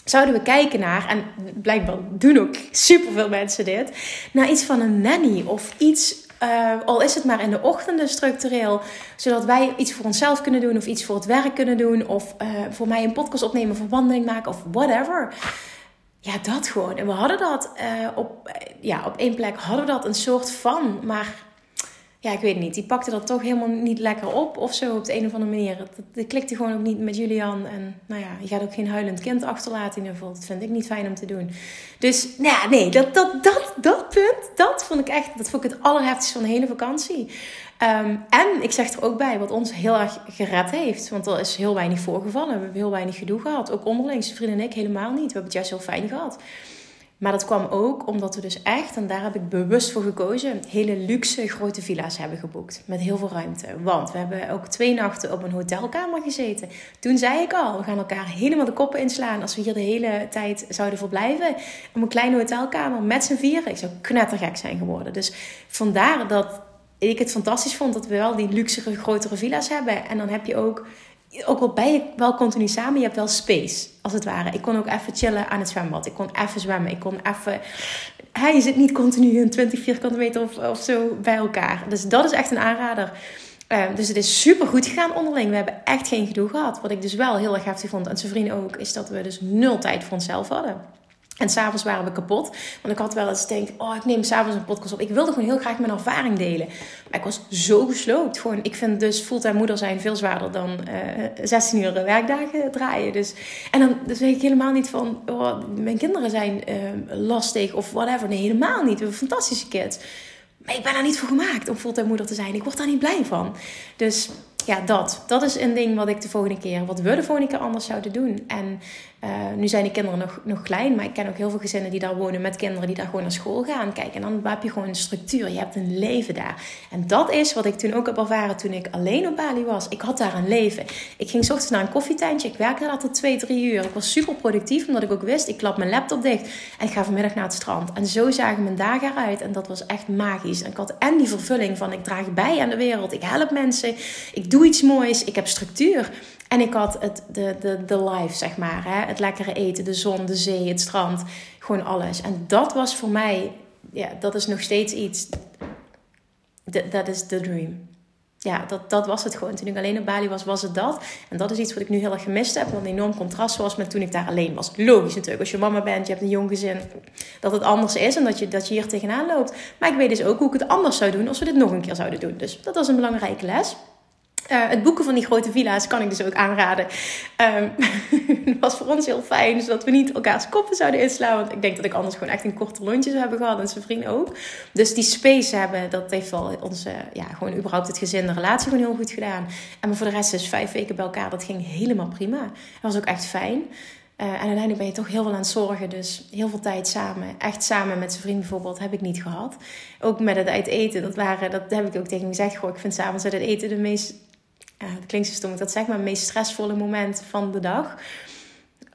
Zouden we kijken naar, en blijkbaar doen ook superveel mensen dit, naar iets van een nanny of iets uh, al is het maar in de ochtenden structureel, zodat wij iets voor onszelf kunnen doen of iets voor het werk kunnen doen of uh, voor mij een podcast opnemen of wandeling maken of whatever ja, dat gewoon. En we hadden dat uh, op, ja, op één plek hadden we dat een soort van, maar ja, ik weet niet. Die pakte dat toch helemaal niet lekker op of zo op de een of andere manier. Dat, klikte gewoon ook niet met Julian. En nou ja, je gaat ook geen huilend kind achterlaten in ieder geval. Dat vind ik niet fijn om te doen. Dus nou ja, nee, dat, dat, dat, dat punt, dat vond ik echt, dat vond ik het allerheftigste van de hele vakantie. Um, en ik zeg er ook bij, wat ons heel erg gered heeft. Want er is heel weinig voorgevallen. We hebben heel weinig gedoe gehad. Ook onderling, zijn vrienden en ik helemaal niet. We hebben het juist heel fijn gehad. Maar dat kwam ook omdat we dus echt, en daar heb ik bewust voor gekozen, hele luxe grote villa's hebben geboekt. Met heel veel ruimte. Want we hebben ook twee nachten op een hotelkamer gezeten. Toen zei ik al, we gaan elkaar helemaal de koppen inslaan als we hier de hele tijd zouden verblijven. Op een kleine hotelkamer met z'n vieren. Ik zou knettergek zijn geworden. Dus vandaar dat ik het fantastisch vond dat we wel die luxere, grotere villa's hebben. En dan heb je ook, ook al ben je wel continu samen, je hebt wel space, als het ware. Ik kon ook even chillen aan het zwembad. Ik kon even zwemmen. Ik kon even... Hij zit niet continu een 20 vierkante meter of, of zo bij elkaar. Dus dat is echt een aanrader. Uh, dus het is super goed gegaan onderling. We hebben echt geen gedoe gehad. Wat ik dus wel heel erg heftig vond, en zijn vrienden ook, is dat we dus nul tijd voor onszelf hadden. En s'avonds waren we kapot. Want ik had wel eens denk, oh, ik neem s'avonds een podcast op. Ik wilde gewoon heel graag mijn ervaring delen. Maar ik was zo gesloopt. Gewoon, ik vind dus fulltime moeder zijn veel zwaarder dan uh, eh, 16 uur werkdagen draaien. Dus, en dan dus weet ik helemaal niet van, oh, mijn kinderen zijn uh, lastig of whatever. Nee, helemaal niet. We hebben fantastische kids. Maar ik ben daar niet voor gemaakt om fulltime moeder te zijn. Ik word daar niet blij van. Dus ja, dat. Dat is een ding wat ik de volgende keer, wat we de volgende keer anders zouden doen. En uh, nu zijn de kinderen nog, nog klein, maar ik ken ook heel veel gezinnen die daar wonen met kinderen die daar gewoon naar school gaan. Kijk, en dan heb je gewoon een structuur. Je hebt een leven daar. En dat is wat ik toen ook heb ervaren toen ik alleen op Bali was. Ik had daar een leven. Ik ging s ochtends naar een koffietentje. Ik werkte daar tot twee, drie uur. Ik was super productief, omdat ik ook wist, ik klap mijn laptop dicht en ik ga vanmiddag naar het strand. En zo zagen mijn dagen eruit. En dat was echt magisch. En ik had en die vervulling van ik draag bij aan de wereld. Ik help mensen. Ik doe iets moois. Ik heb structuur. En ik had het, de, de, de life, zeg maar. Hè? Het lekkere eten, de zon, de zee, het strand. Gewoon alles. En dat was voor mij, ja, dat is nog steeds iets. Dat is de dream. Ja, dat, dat was het gewoon. Toen ik alleen op Bali was, was het dat. En dat is iets wat ik nu heel erg gemist heb. Wat een enorm contrast was met toen ik daar alleen was. Logisch natuurlijk. Als je mama bent, je hebt een jong gezin. Dat het anders is en dat je, dat je hier tegenaan loopt. Maar ik weet dus ook hoe ik het anders zou doen als we dit nog een keer zouden doen. Dus dat was een belangrijke les. Uh, het boeken van die grote villa's kan ik dus ook aanraden. Um, het was voor ons heel fijn, zodat we niet elkaars koppen zouden inslaan. Want ik denk dat ik anders gewoon echt een korte lontje zou hebben gehad. En zijn vriend ook. Dus die space hebben, dat heeft wel onze, ja, gewoon überhaupt het gezin, de relatie gewoon heel goed gedaan. En maar voor de rest is vijf weken bij elkaar, dat ging helemaal prima. Het was ook echt fijn. en uiteindelijk ben je toch heel veel aan het zorgen. Dus heel veel tijd samen. Echt samen met zijn vriend bijvoorbeeld heb ik niet gehad. Ook met het uit eten. Dat, waren, dat heb ik ook tegen hem gezegd. Goh, ik vind s'avonds uit het eten de meest... Uh, het klinkt zo stom dat zeg, maar meest stressvolle moment van de dag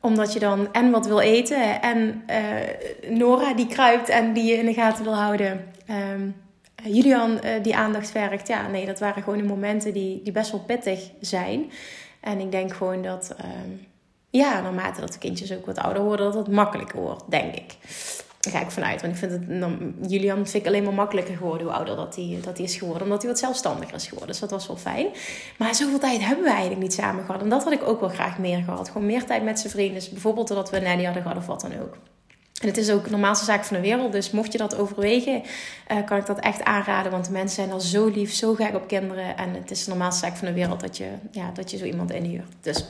omdat je dan en wat wil eten en uh, Nora die kruipt en die je in de gaten wil houden. Um, Julian uh, die aandacht vergt. Ja, nee, dat waren gewoon de momenten die, die best wel pittig zijn. En ik denk gewoon dat, um, ja, naarmate dat de kindjes ook wat ouder worden, dat het makkelijker wordt, denk ik. Daar ga ik vanuit. Want ik vind het, Julian vind ik alleen maar makkelijker geworden hoe ouder dat hij dat is geworden. Omdat hij wat zelfstandiger is geworden. Dus dat was wel fijn. Maar zoveel tijd hebben we eigenlijk niet samen gehad. En dat had ik ook wel graag meer gehad. Gewoon meer tijd met zijn vrienden. Dus bijvoorbeeld dat we nanny hadden gehad of wat dan ook. En het is ook de normaalste zaak van de wereld. Dus mocht je dat overwegen, uh, kan ik dat echt aanraden. Want de mensen zijn al zo lief, zo gek op kinderen. En het is de normaalste zaak van de wereld dat je, ja, dat je zo iemand inhuurt. Dus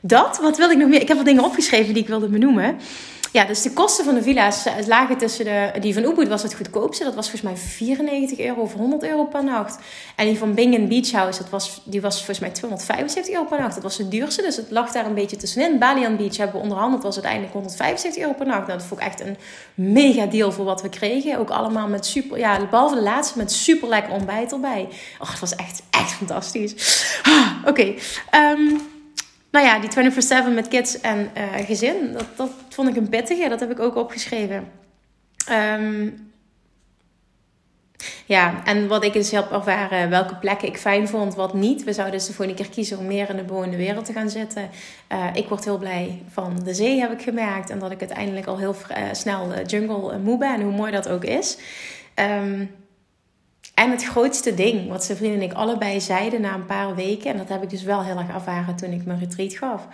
dat, wat wil ik nog meer? Ik heb wat dingen opgeschreven die ik wilde benoemen. Ja, dus de kosten van de villa's lagen tussen de... Die van Ubud was het goedkoopste. Dat was volgens mij 94 euro of 100 euro per nacht. En die van Bingen Beach House, dat was, die was volgens mij 275 euro per nacht. Dat was de duurste, dus het lag daar een beetje tussenin. Balian Beach hebben we onderhandeld, was uiteindelijk 175 euro per nacht. Nou, dat vond ik echt een mega deal voor wat we kregen. Ook allemaal met super... Ja, behalve de laatste, met super lekker ontbijt erbij. Oh, het was echt, echt fantastisch. Ah, Oké, ehm, nou ja, die 24-7 met kids en uh, gezin, dat, dat vond ik een pittige. Dat heb ik ook opgeschreven. Um, ja, en wat ik dus heb ervaren, welke plekken ik fijn vond, wat niet. We zouden dus de volgende keer kiezen om meer in de bewoonde wereld te gaan zitten. Uh, ik word heel blij van de zee, heb ik gemerkt. En dat ik uiteindelijk al heel uh, snel jungle moe ben, hoe mooi dat ook is. Um, en het grootste ding, wat zijn vrienden en ik allebei zeiden na een paar weken, en dat heb ik dus wel heel erg ervaren toen ik mijn retreat gaf.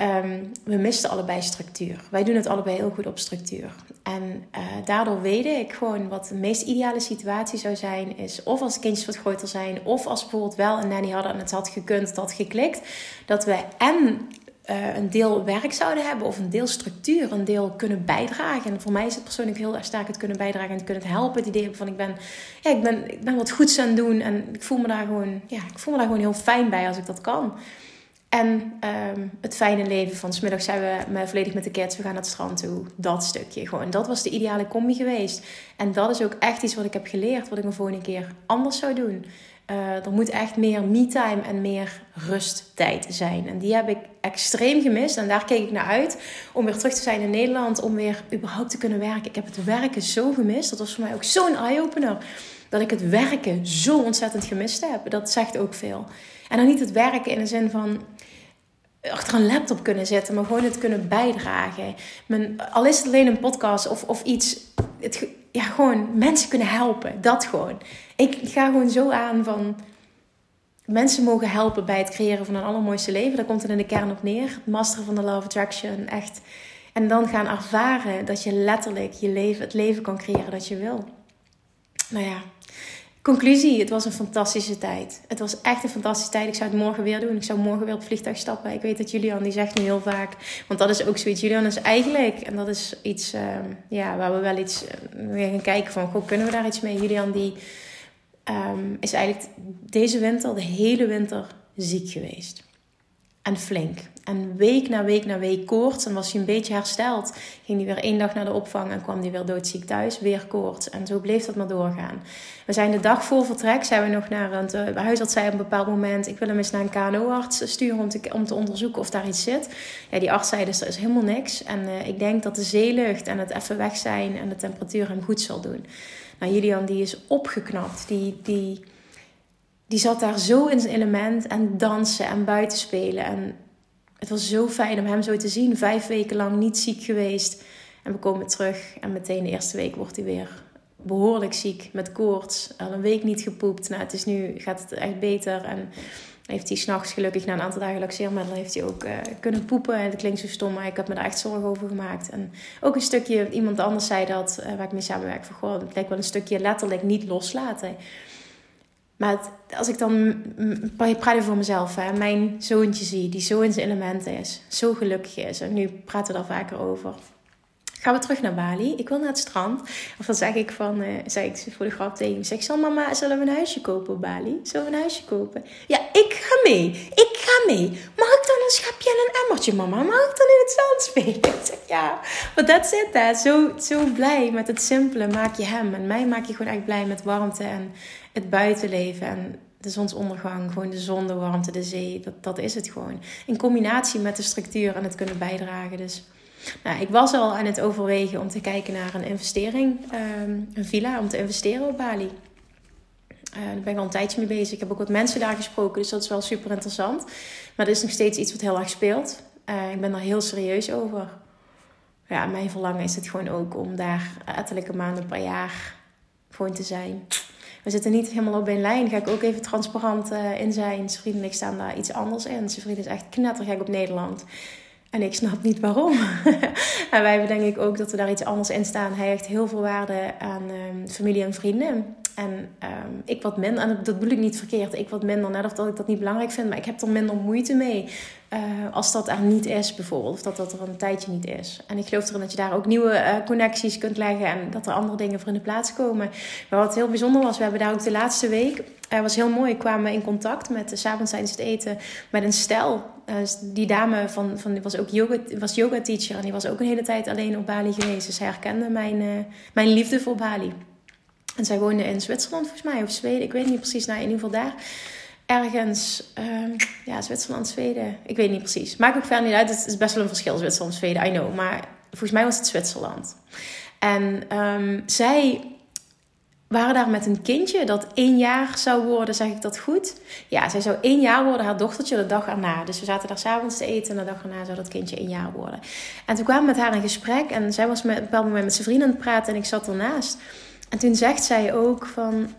Um, we misten allebei structuur. Wij doen het allebei heel goed op structuur. En uh, daardoor weet ik gewoon wat de meest ideale situatie zou zijn. Is of als kindjes wat groter zijn. Of als bijvoorbeeld wel een nanny hadden en het had gekund, had geklikt. Dat we en uh, een deel werk zouden hebben of een deel structuur, een deel kunnen bijdragen. En voor mij is het persoonlijk heel erg sterk het kunnen bijdragen en het kunnen helpen. Het idee van ik ben, ja, ik ben, ik ben wat goeds aan het doen en ik voel me daar gewoon, ja, ik voel me daar gewoon heel fijn bij als ik dat kan. En um, het fijne leven van smiddag zijn we volledig met de kids, we gaan naar het strand toe. Dat stukje gewoon. Dat was de ideale combi geweest. En dat is ook echt iets wat ik heb geleerd, wat ik me volgende keer anders zou doen. Uh, er moet echt meer me-time en meer rusttijd zijn. En die heb ik extreem gemist. En daar keek ik naar uit om weer terug te zijn in Nederland. Om weer überhaupt te kunnen werken. Ik heb het werken zo gemist. Dat was voor mij ook zo'n eye-opener. Dat ik het werken zo ontzettend gemist heb. Dat zegt ook veel. En dan niet het werken in de zin van achter een laptop kunnen zitten, maar gewoon het kunnen bijdragen. Men, al is het alleen een podcast of, of iets. Het, ja, gewoon mensen kunnen helpen. Dat gewoon. Ik ga gewoon zo aan van mensen mogen helpen bij het creëren van een allermooiste leven. Daar komt het in de kern op neer. Het masteren van de Love Attraction. Echt. En dan gaan ervaren dat je letterlijk je leven, het leven kan creëren dat je wil. Nou ja, Conclusie, het was een fantastische tijd. Het was echt een fantastische tijd. Ik zou het morgen weer doen. Ik zou morgen weer op het vliegtuig stappen. Ik weet dat Julian, die zegt nu heel vaak... Want dat is ook zoiets. Julian is eigenlijk... En dat is iets uh, ja, waar we wel iets... Uh, weer gaan kijken van... Goh, kunnen we daar iets mee? Julian die um, is eigenlijk deze winter, de hele winter, ziek geweest. En flink. En week na week na week koorts. En was hij een beetje hersteld. Ging hij weer één dag naar de opvang en kwam hij weer doodziek thuis. Weer koorts. En zo bleef dat maar doorgaan. We zijn de dag voor vertrek. Zijn we nog naar een uh, huisarts zei op een bepaald moment. Ik wil hem eens naar een KNO-arts sturen om te, om te onderzoeken of daar iets zit. Ja, die arts zei dus er is helemaal niks. En uh, ik denk dat de zeelucht en het even weg zijn en de temperatuur hem goed zal doen. Nou, Julian die is opgeknapt. Die... die die zat daar zo in zijn element en dansen en buiten spelen. En het was zo fijn om hem zo te zien. Vijf weken lang niet ziek geweest. En we komen terug en meteen de eerste week wordt hij weer behoorlijk ziek met koorts. Al een week niet gepoept. Nou, het is nu gaat het echt beter. En heeft hij s'nachts gelukkig na een aantal dagen laxeermiddel heeft hij ook uh, kunnen poepen. En dat klinkt zo stom, maar ik heb me daar echt zorgen over gemaakt. En ook een stukje, iemand anders zei dat, uh, waar ik mee samenwerk, van goh, het lijkt wel een stukje letterlijk niet loslaten. Maar als ik dan praat voor mezelf, hè, mijn zoontje zie, die zo in zijn elementen is, zo gelukkig is, en nu praten we daar vaker over. Gaan we terug naar Bali? Ik wil naar het strand. Of dan zeg ik van, uh, ik voor de grap tegen hem, zeg zal mama, zullen we een huisje kopen op Bali? Zullen we een huisje kopen? Ja, ik ga mee. Ik ga mee. Mag ik dan een schepje je in een emmertje, mama? Mag ik dan in het zand spelen? Ik zeg, ja, maar dat zit daar. Zo, zo blij met het simpele maak je hem. En mij maak je gewoon echt blij met warmte en het buitenleven. En de zonsondergang, gewoon de zon, de warmte, de zee. Dat, dat is het gewoon. In combinatie met de structuur en het kunnen bijdragen. Dus nou, ik was al aan het overwegen om te kijken naar een investering, ehm, een villa, om te investeren op Bali. Uh, daar ben ik al een tijdje mee bezig. Ik heb ook wat mensen daar gesproken, dus dat is wel super interessant. Maar dat is nog steeds iets wat heel erg speelt. Uh, ik ben daar heel serieus over. Ja, mijn verlangen is het gewoon ook om daar ettelijke maanden per jaar gewoon te zijn. We zitten niet helemaal op één lijn. Ga ik ook even transparant uh, in zijn. Zijn vrienden en ik staan daar iets anders in. Zijn vrienden is echt knettergek op Nederland. En ik snap niet waarom. en wij denk ik ook dat we daar iets anders in staan. Hij heeft heel veel waarde aan um, familie en vrienden. En um, ik wat minder, en dat bedoel ik niet verkeerd, ik wat minder, net of dat ik dat niet belangrijk vind, maar ik heb er minder moeite mee uh, als dat er niet is, bijvoorbeeld, of dat dat er een tijdje niet is. En ik geloof erin dat je daar ook nieuwe uh, connecties kunt leggen en dat er andere dingen voor in de plaats komen. Maar wat heel bijzonder was, we hebben daar ook de laatste week, uh, was heel mooi, kwamen in contact met, s'avonds tijdens het eten, met een stel. Die dame van, van, was ook yoga, was yoga teacher en die was ook een hele tijd alleen op Bali geweest. Dus hij herkende mijn, mijn liefde voor Bali. En zij woonde in Zwitserland volgens mij, of Zweden. Ik weet niet precies. Nou, in ieder geval daar. Ergens, um, ja, Zwitserland, Zweden. Ik weet niet precies. Maakt ook verder niet uit. Het is best wel een verschil, Zwitserland, Zweden, I know. Maar volgens mij was het Zwitserland. En um, zij waren daar met een kindje dat één jaar zou worden, zeg ik dat goed? Ja, zij zou één jaar worden, haar dochtertje, de dag erna. Dus we zaten daar s'avonds te eten en de dag erna zou dat kindje één jaar worden. En toen kwamen we met haar in gesprek en zij was met, een bepaald moment met zijn vrienden aan het praten en ik zat ernaast. En toen zegt zij ook van.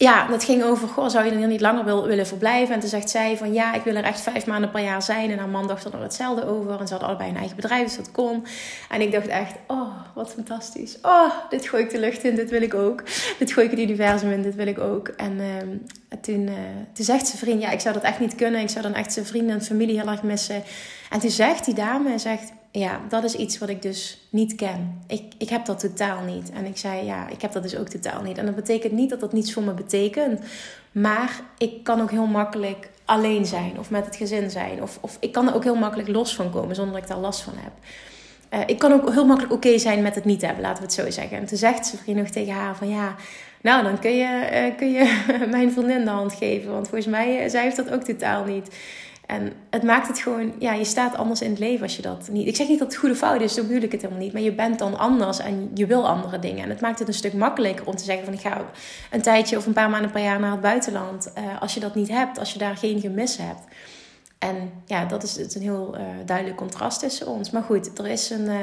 Ja, dat ging over, goh, zou je er niet langer wil, willen verblijven? En toen zegt zij van, ja, ik wil er echt vijf maanden per jaar zijn. En haar man dacht er hetzelfde over. En ze hadden allebei een eigen bedrijf, dus dat kon. En ik dacht echt, oh, wat fantastisch. Oh, dit gooi ik de lucht in, dit wil ik ook. Dit gooi ik het universum in, dit wil ik ook. En uh, toen, uh, toen zegt zijn vriend, ja, ik zou dat echt niet kunnen. Ik zou dan echt zijn vrienden en familie heel erg missen. En toen zegt die dame, zegt, ja, dat is iets wat ik dus niet ken. Ik, ik heb dat totaal niet. En ik zei, ja, ik heb dat dus ook totaal niet. En dat betekent niet dat dat niets voor me betekent. Maar ik kan ook heel makkelijk alleen zijn. Of met het gezin zijn. Of, of ik kan er ook heel makkelijk los van komen zonder dat ik daar last van heb. Uh, ik kan ook heel makkelijk oké zijn met het niet hebben, laten we het zo zeggen. En toen zegt ze vriend nog tegen haar van ja, nou dan kun je, uh, kun je mijn vriendin de hand geven. Want volgens mij, uh, zij heeft dat ook totaal niet. En het maakt het gewoon, ja, je staat anders in het leven als je dat niet. Ik zeg niet dat het goede fout is, zo bedoel ik het helemaal niet. Maar je bent dan anders en je wil andere dingen. En het maakt het een stuk makkelijker om te zeggen: van ik ga een tijdje of een paar maanden per jaar naar het buitenland. Uh, als je dat niet hebt, als je daar geen gemis hebt. En ja, dat is het een heel uh, duidelijk contrast tussen ons. Maar goed, er is een. Uh,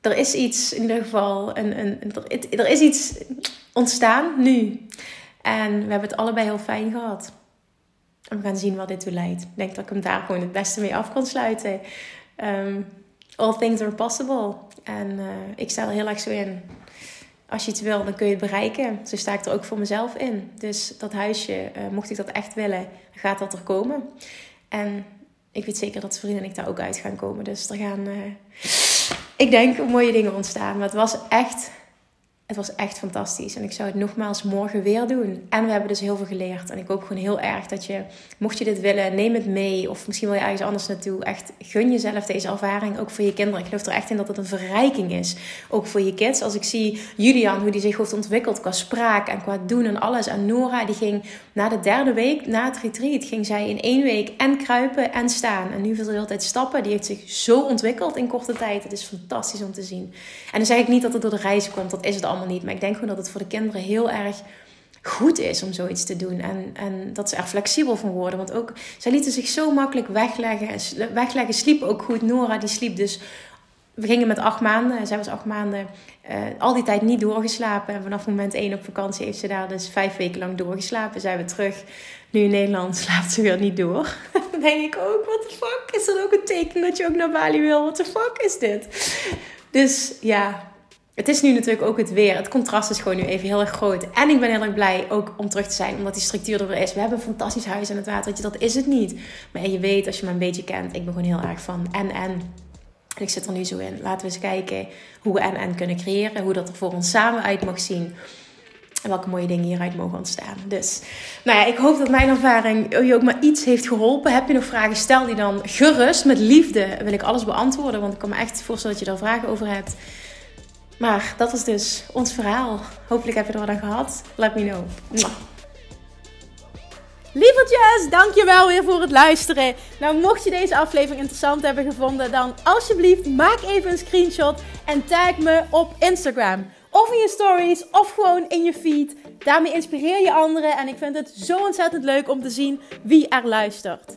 er is iets, in ieder geval, een, een, er is iets ontstaan nu. En we hebben het allebei heel fijn gehad. En gaan zien wat dit toe leidt. Ik denk dat ik hem daar gewoon het beste mee af kan sluiten. Um, all things are possible. En uh, ik sta er heel erg zo in. Als je iets wil, dan kun je het bereiken. Zo sta ik er ook voor mezelf in. Dus dat huisje, uh, mocht ik dat echt willen, gaat dat er komen. En ik weet zeker dat vrienden en ik daar ook uit gaan komen. Dus er gaan, uh, ik denk, mooie dingen ontstaan. Maar het was echt het was echt fantastisch. En ik zou het nogmaals morgen weer doen. En we hebben dus heel veel geleerd. En ik hoop gewoon heel erg dat je, mocht je dit willen, neem het mee. Of misschien wil je ergens anders naartoe. Echt gun jezelf deze ervaring. Ook voor je kinderen. Ik geloof er echt in dat het een verrijking is. Ook voor je kids. Als ik zie Julian, hoe die zich heeft ontwikkeld qua spraak en qua doen en alles. En Nora, die ging na de derde week, na het retreat, ging zij in één week en kruipen en staan. En nu wil ze de hele tijd stappen. Die heeft zich zo ontwikkeld in korte tijd. Het is fantastisch om te zien. En dan zeg ik niet dat het door de reizen komt. Dat is het allemaal niet. Maar ik denk gewoon dat het voor de kinderen heel erg goed is om zoiets te doen. En, en dat ze er flexibel van worden. Want ook, zij lieten zich zo makkelijk wegleggen. Wegleggen sliep ook goed. Nora die sliep dus... We gingen met acht maanden. Zij was acht maanden uh, al die tijd niet doorgeslapen. En vanaf moment één op vakantie heeft ze daar dus vijf weken lang doorgeslapen. Zijn we terug. Nu in Nederland slaapt ze weer niet door. Dan denk ik ook, what the fuck? Is dat ook een teken dat je ook naar Bali wil? What the fuck is dit? Dus ja, het is nu natuurlijk ook het weer. Het contrast is gewoon nu even heel erg groot. En ik ben heel erg blij ook om terug te zijn, omdat die structuur er weer is. We hebben een fantastisch huis aan het water. Dat is het niet. Maar je weet, als je me een beetje kent, ik ben gewoon heel erg van en en. En ik zit er nu zo in. Laten we eens kijken hoe we en en kunnen creëren. Hoe dat er voor ons samen uit mag zien. En welke mooie dingen hieruit mogen ontstaan. Dus, nou ja, ik hoop dat mijn ervaring je ook maar iets heeft geholpen. Heb je nog vragen, stel die dan gerust. Met liefde wil ik alles beantwoorden. Want ik kan me echt voorstellen dat je daar vragen over hebt. Maar dat is dus ons verhaal. Hopelijk heb je er wat aan gehad. Let me know. Lievertjes, dankjewel weer voor het luisteren. Nou, mocht je deze aflevering interessant hebben gevonden, dan alsjeblieft maak even een screenshot en tag me op Instagram. Of in je stories, of gewoon in je feed. Daarmee inspireer je anderen en ik vind het zo ontzettend leuk om te zien wie er luistert.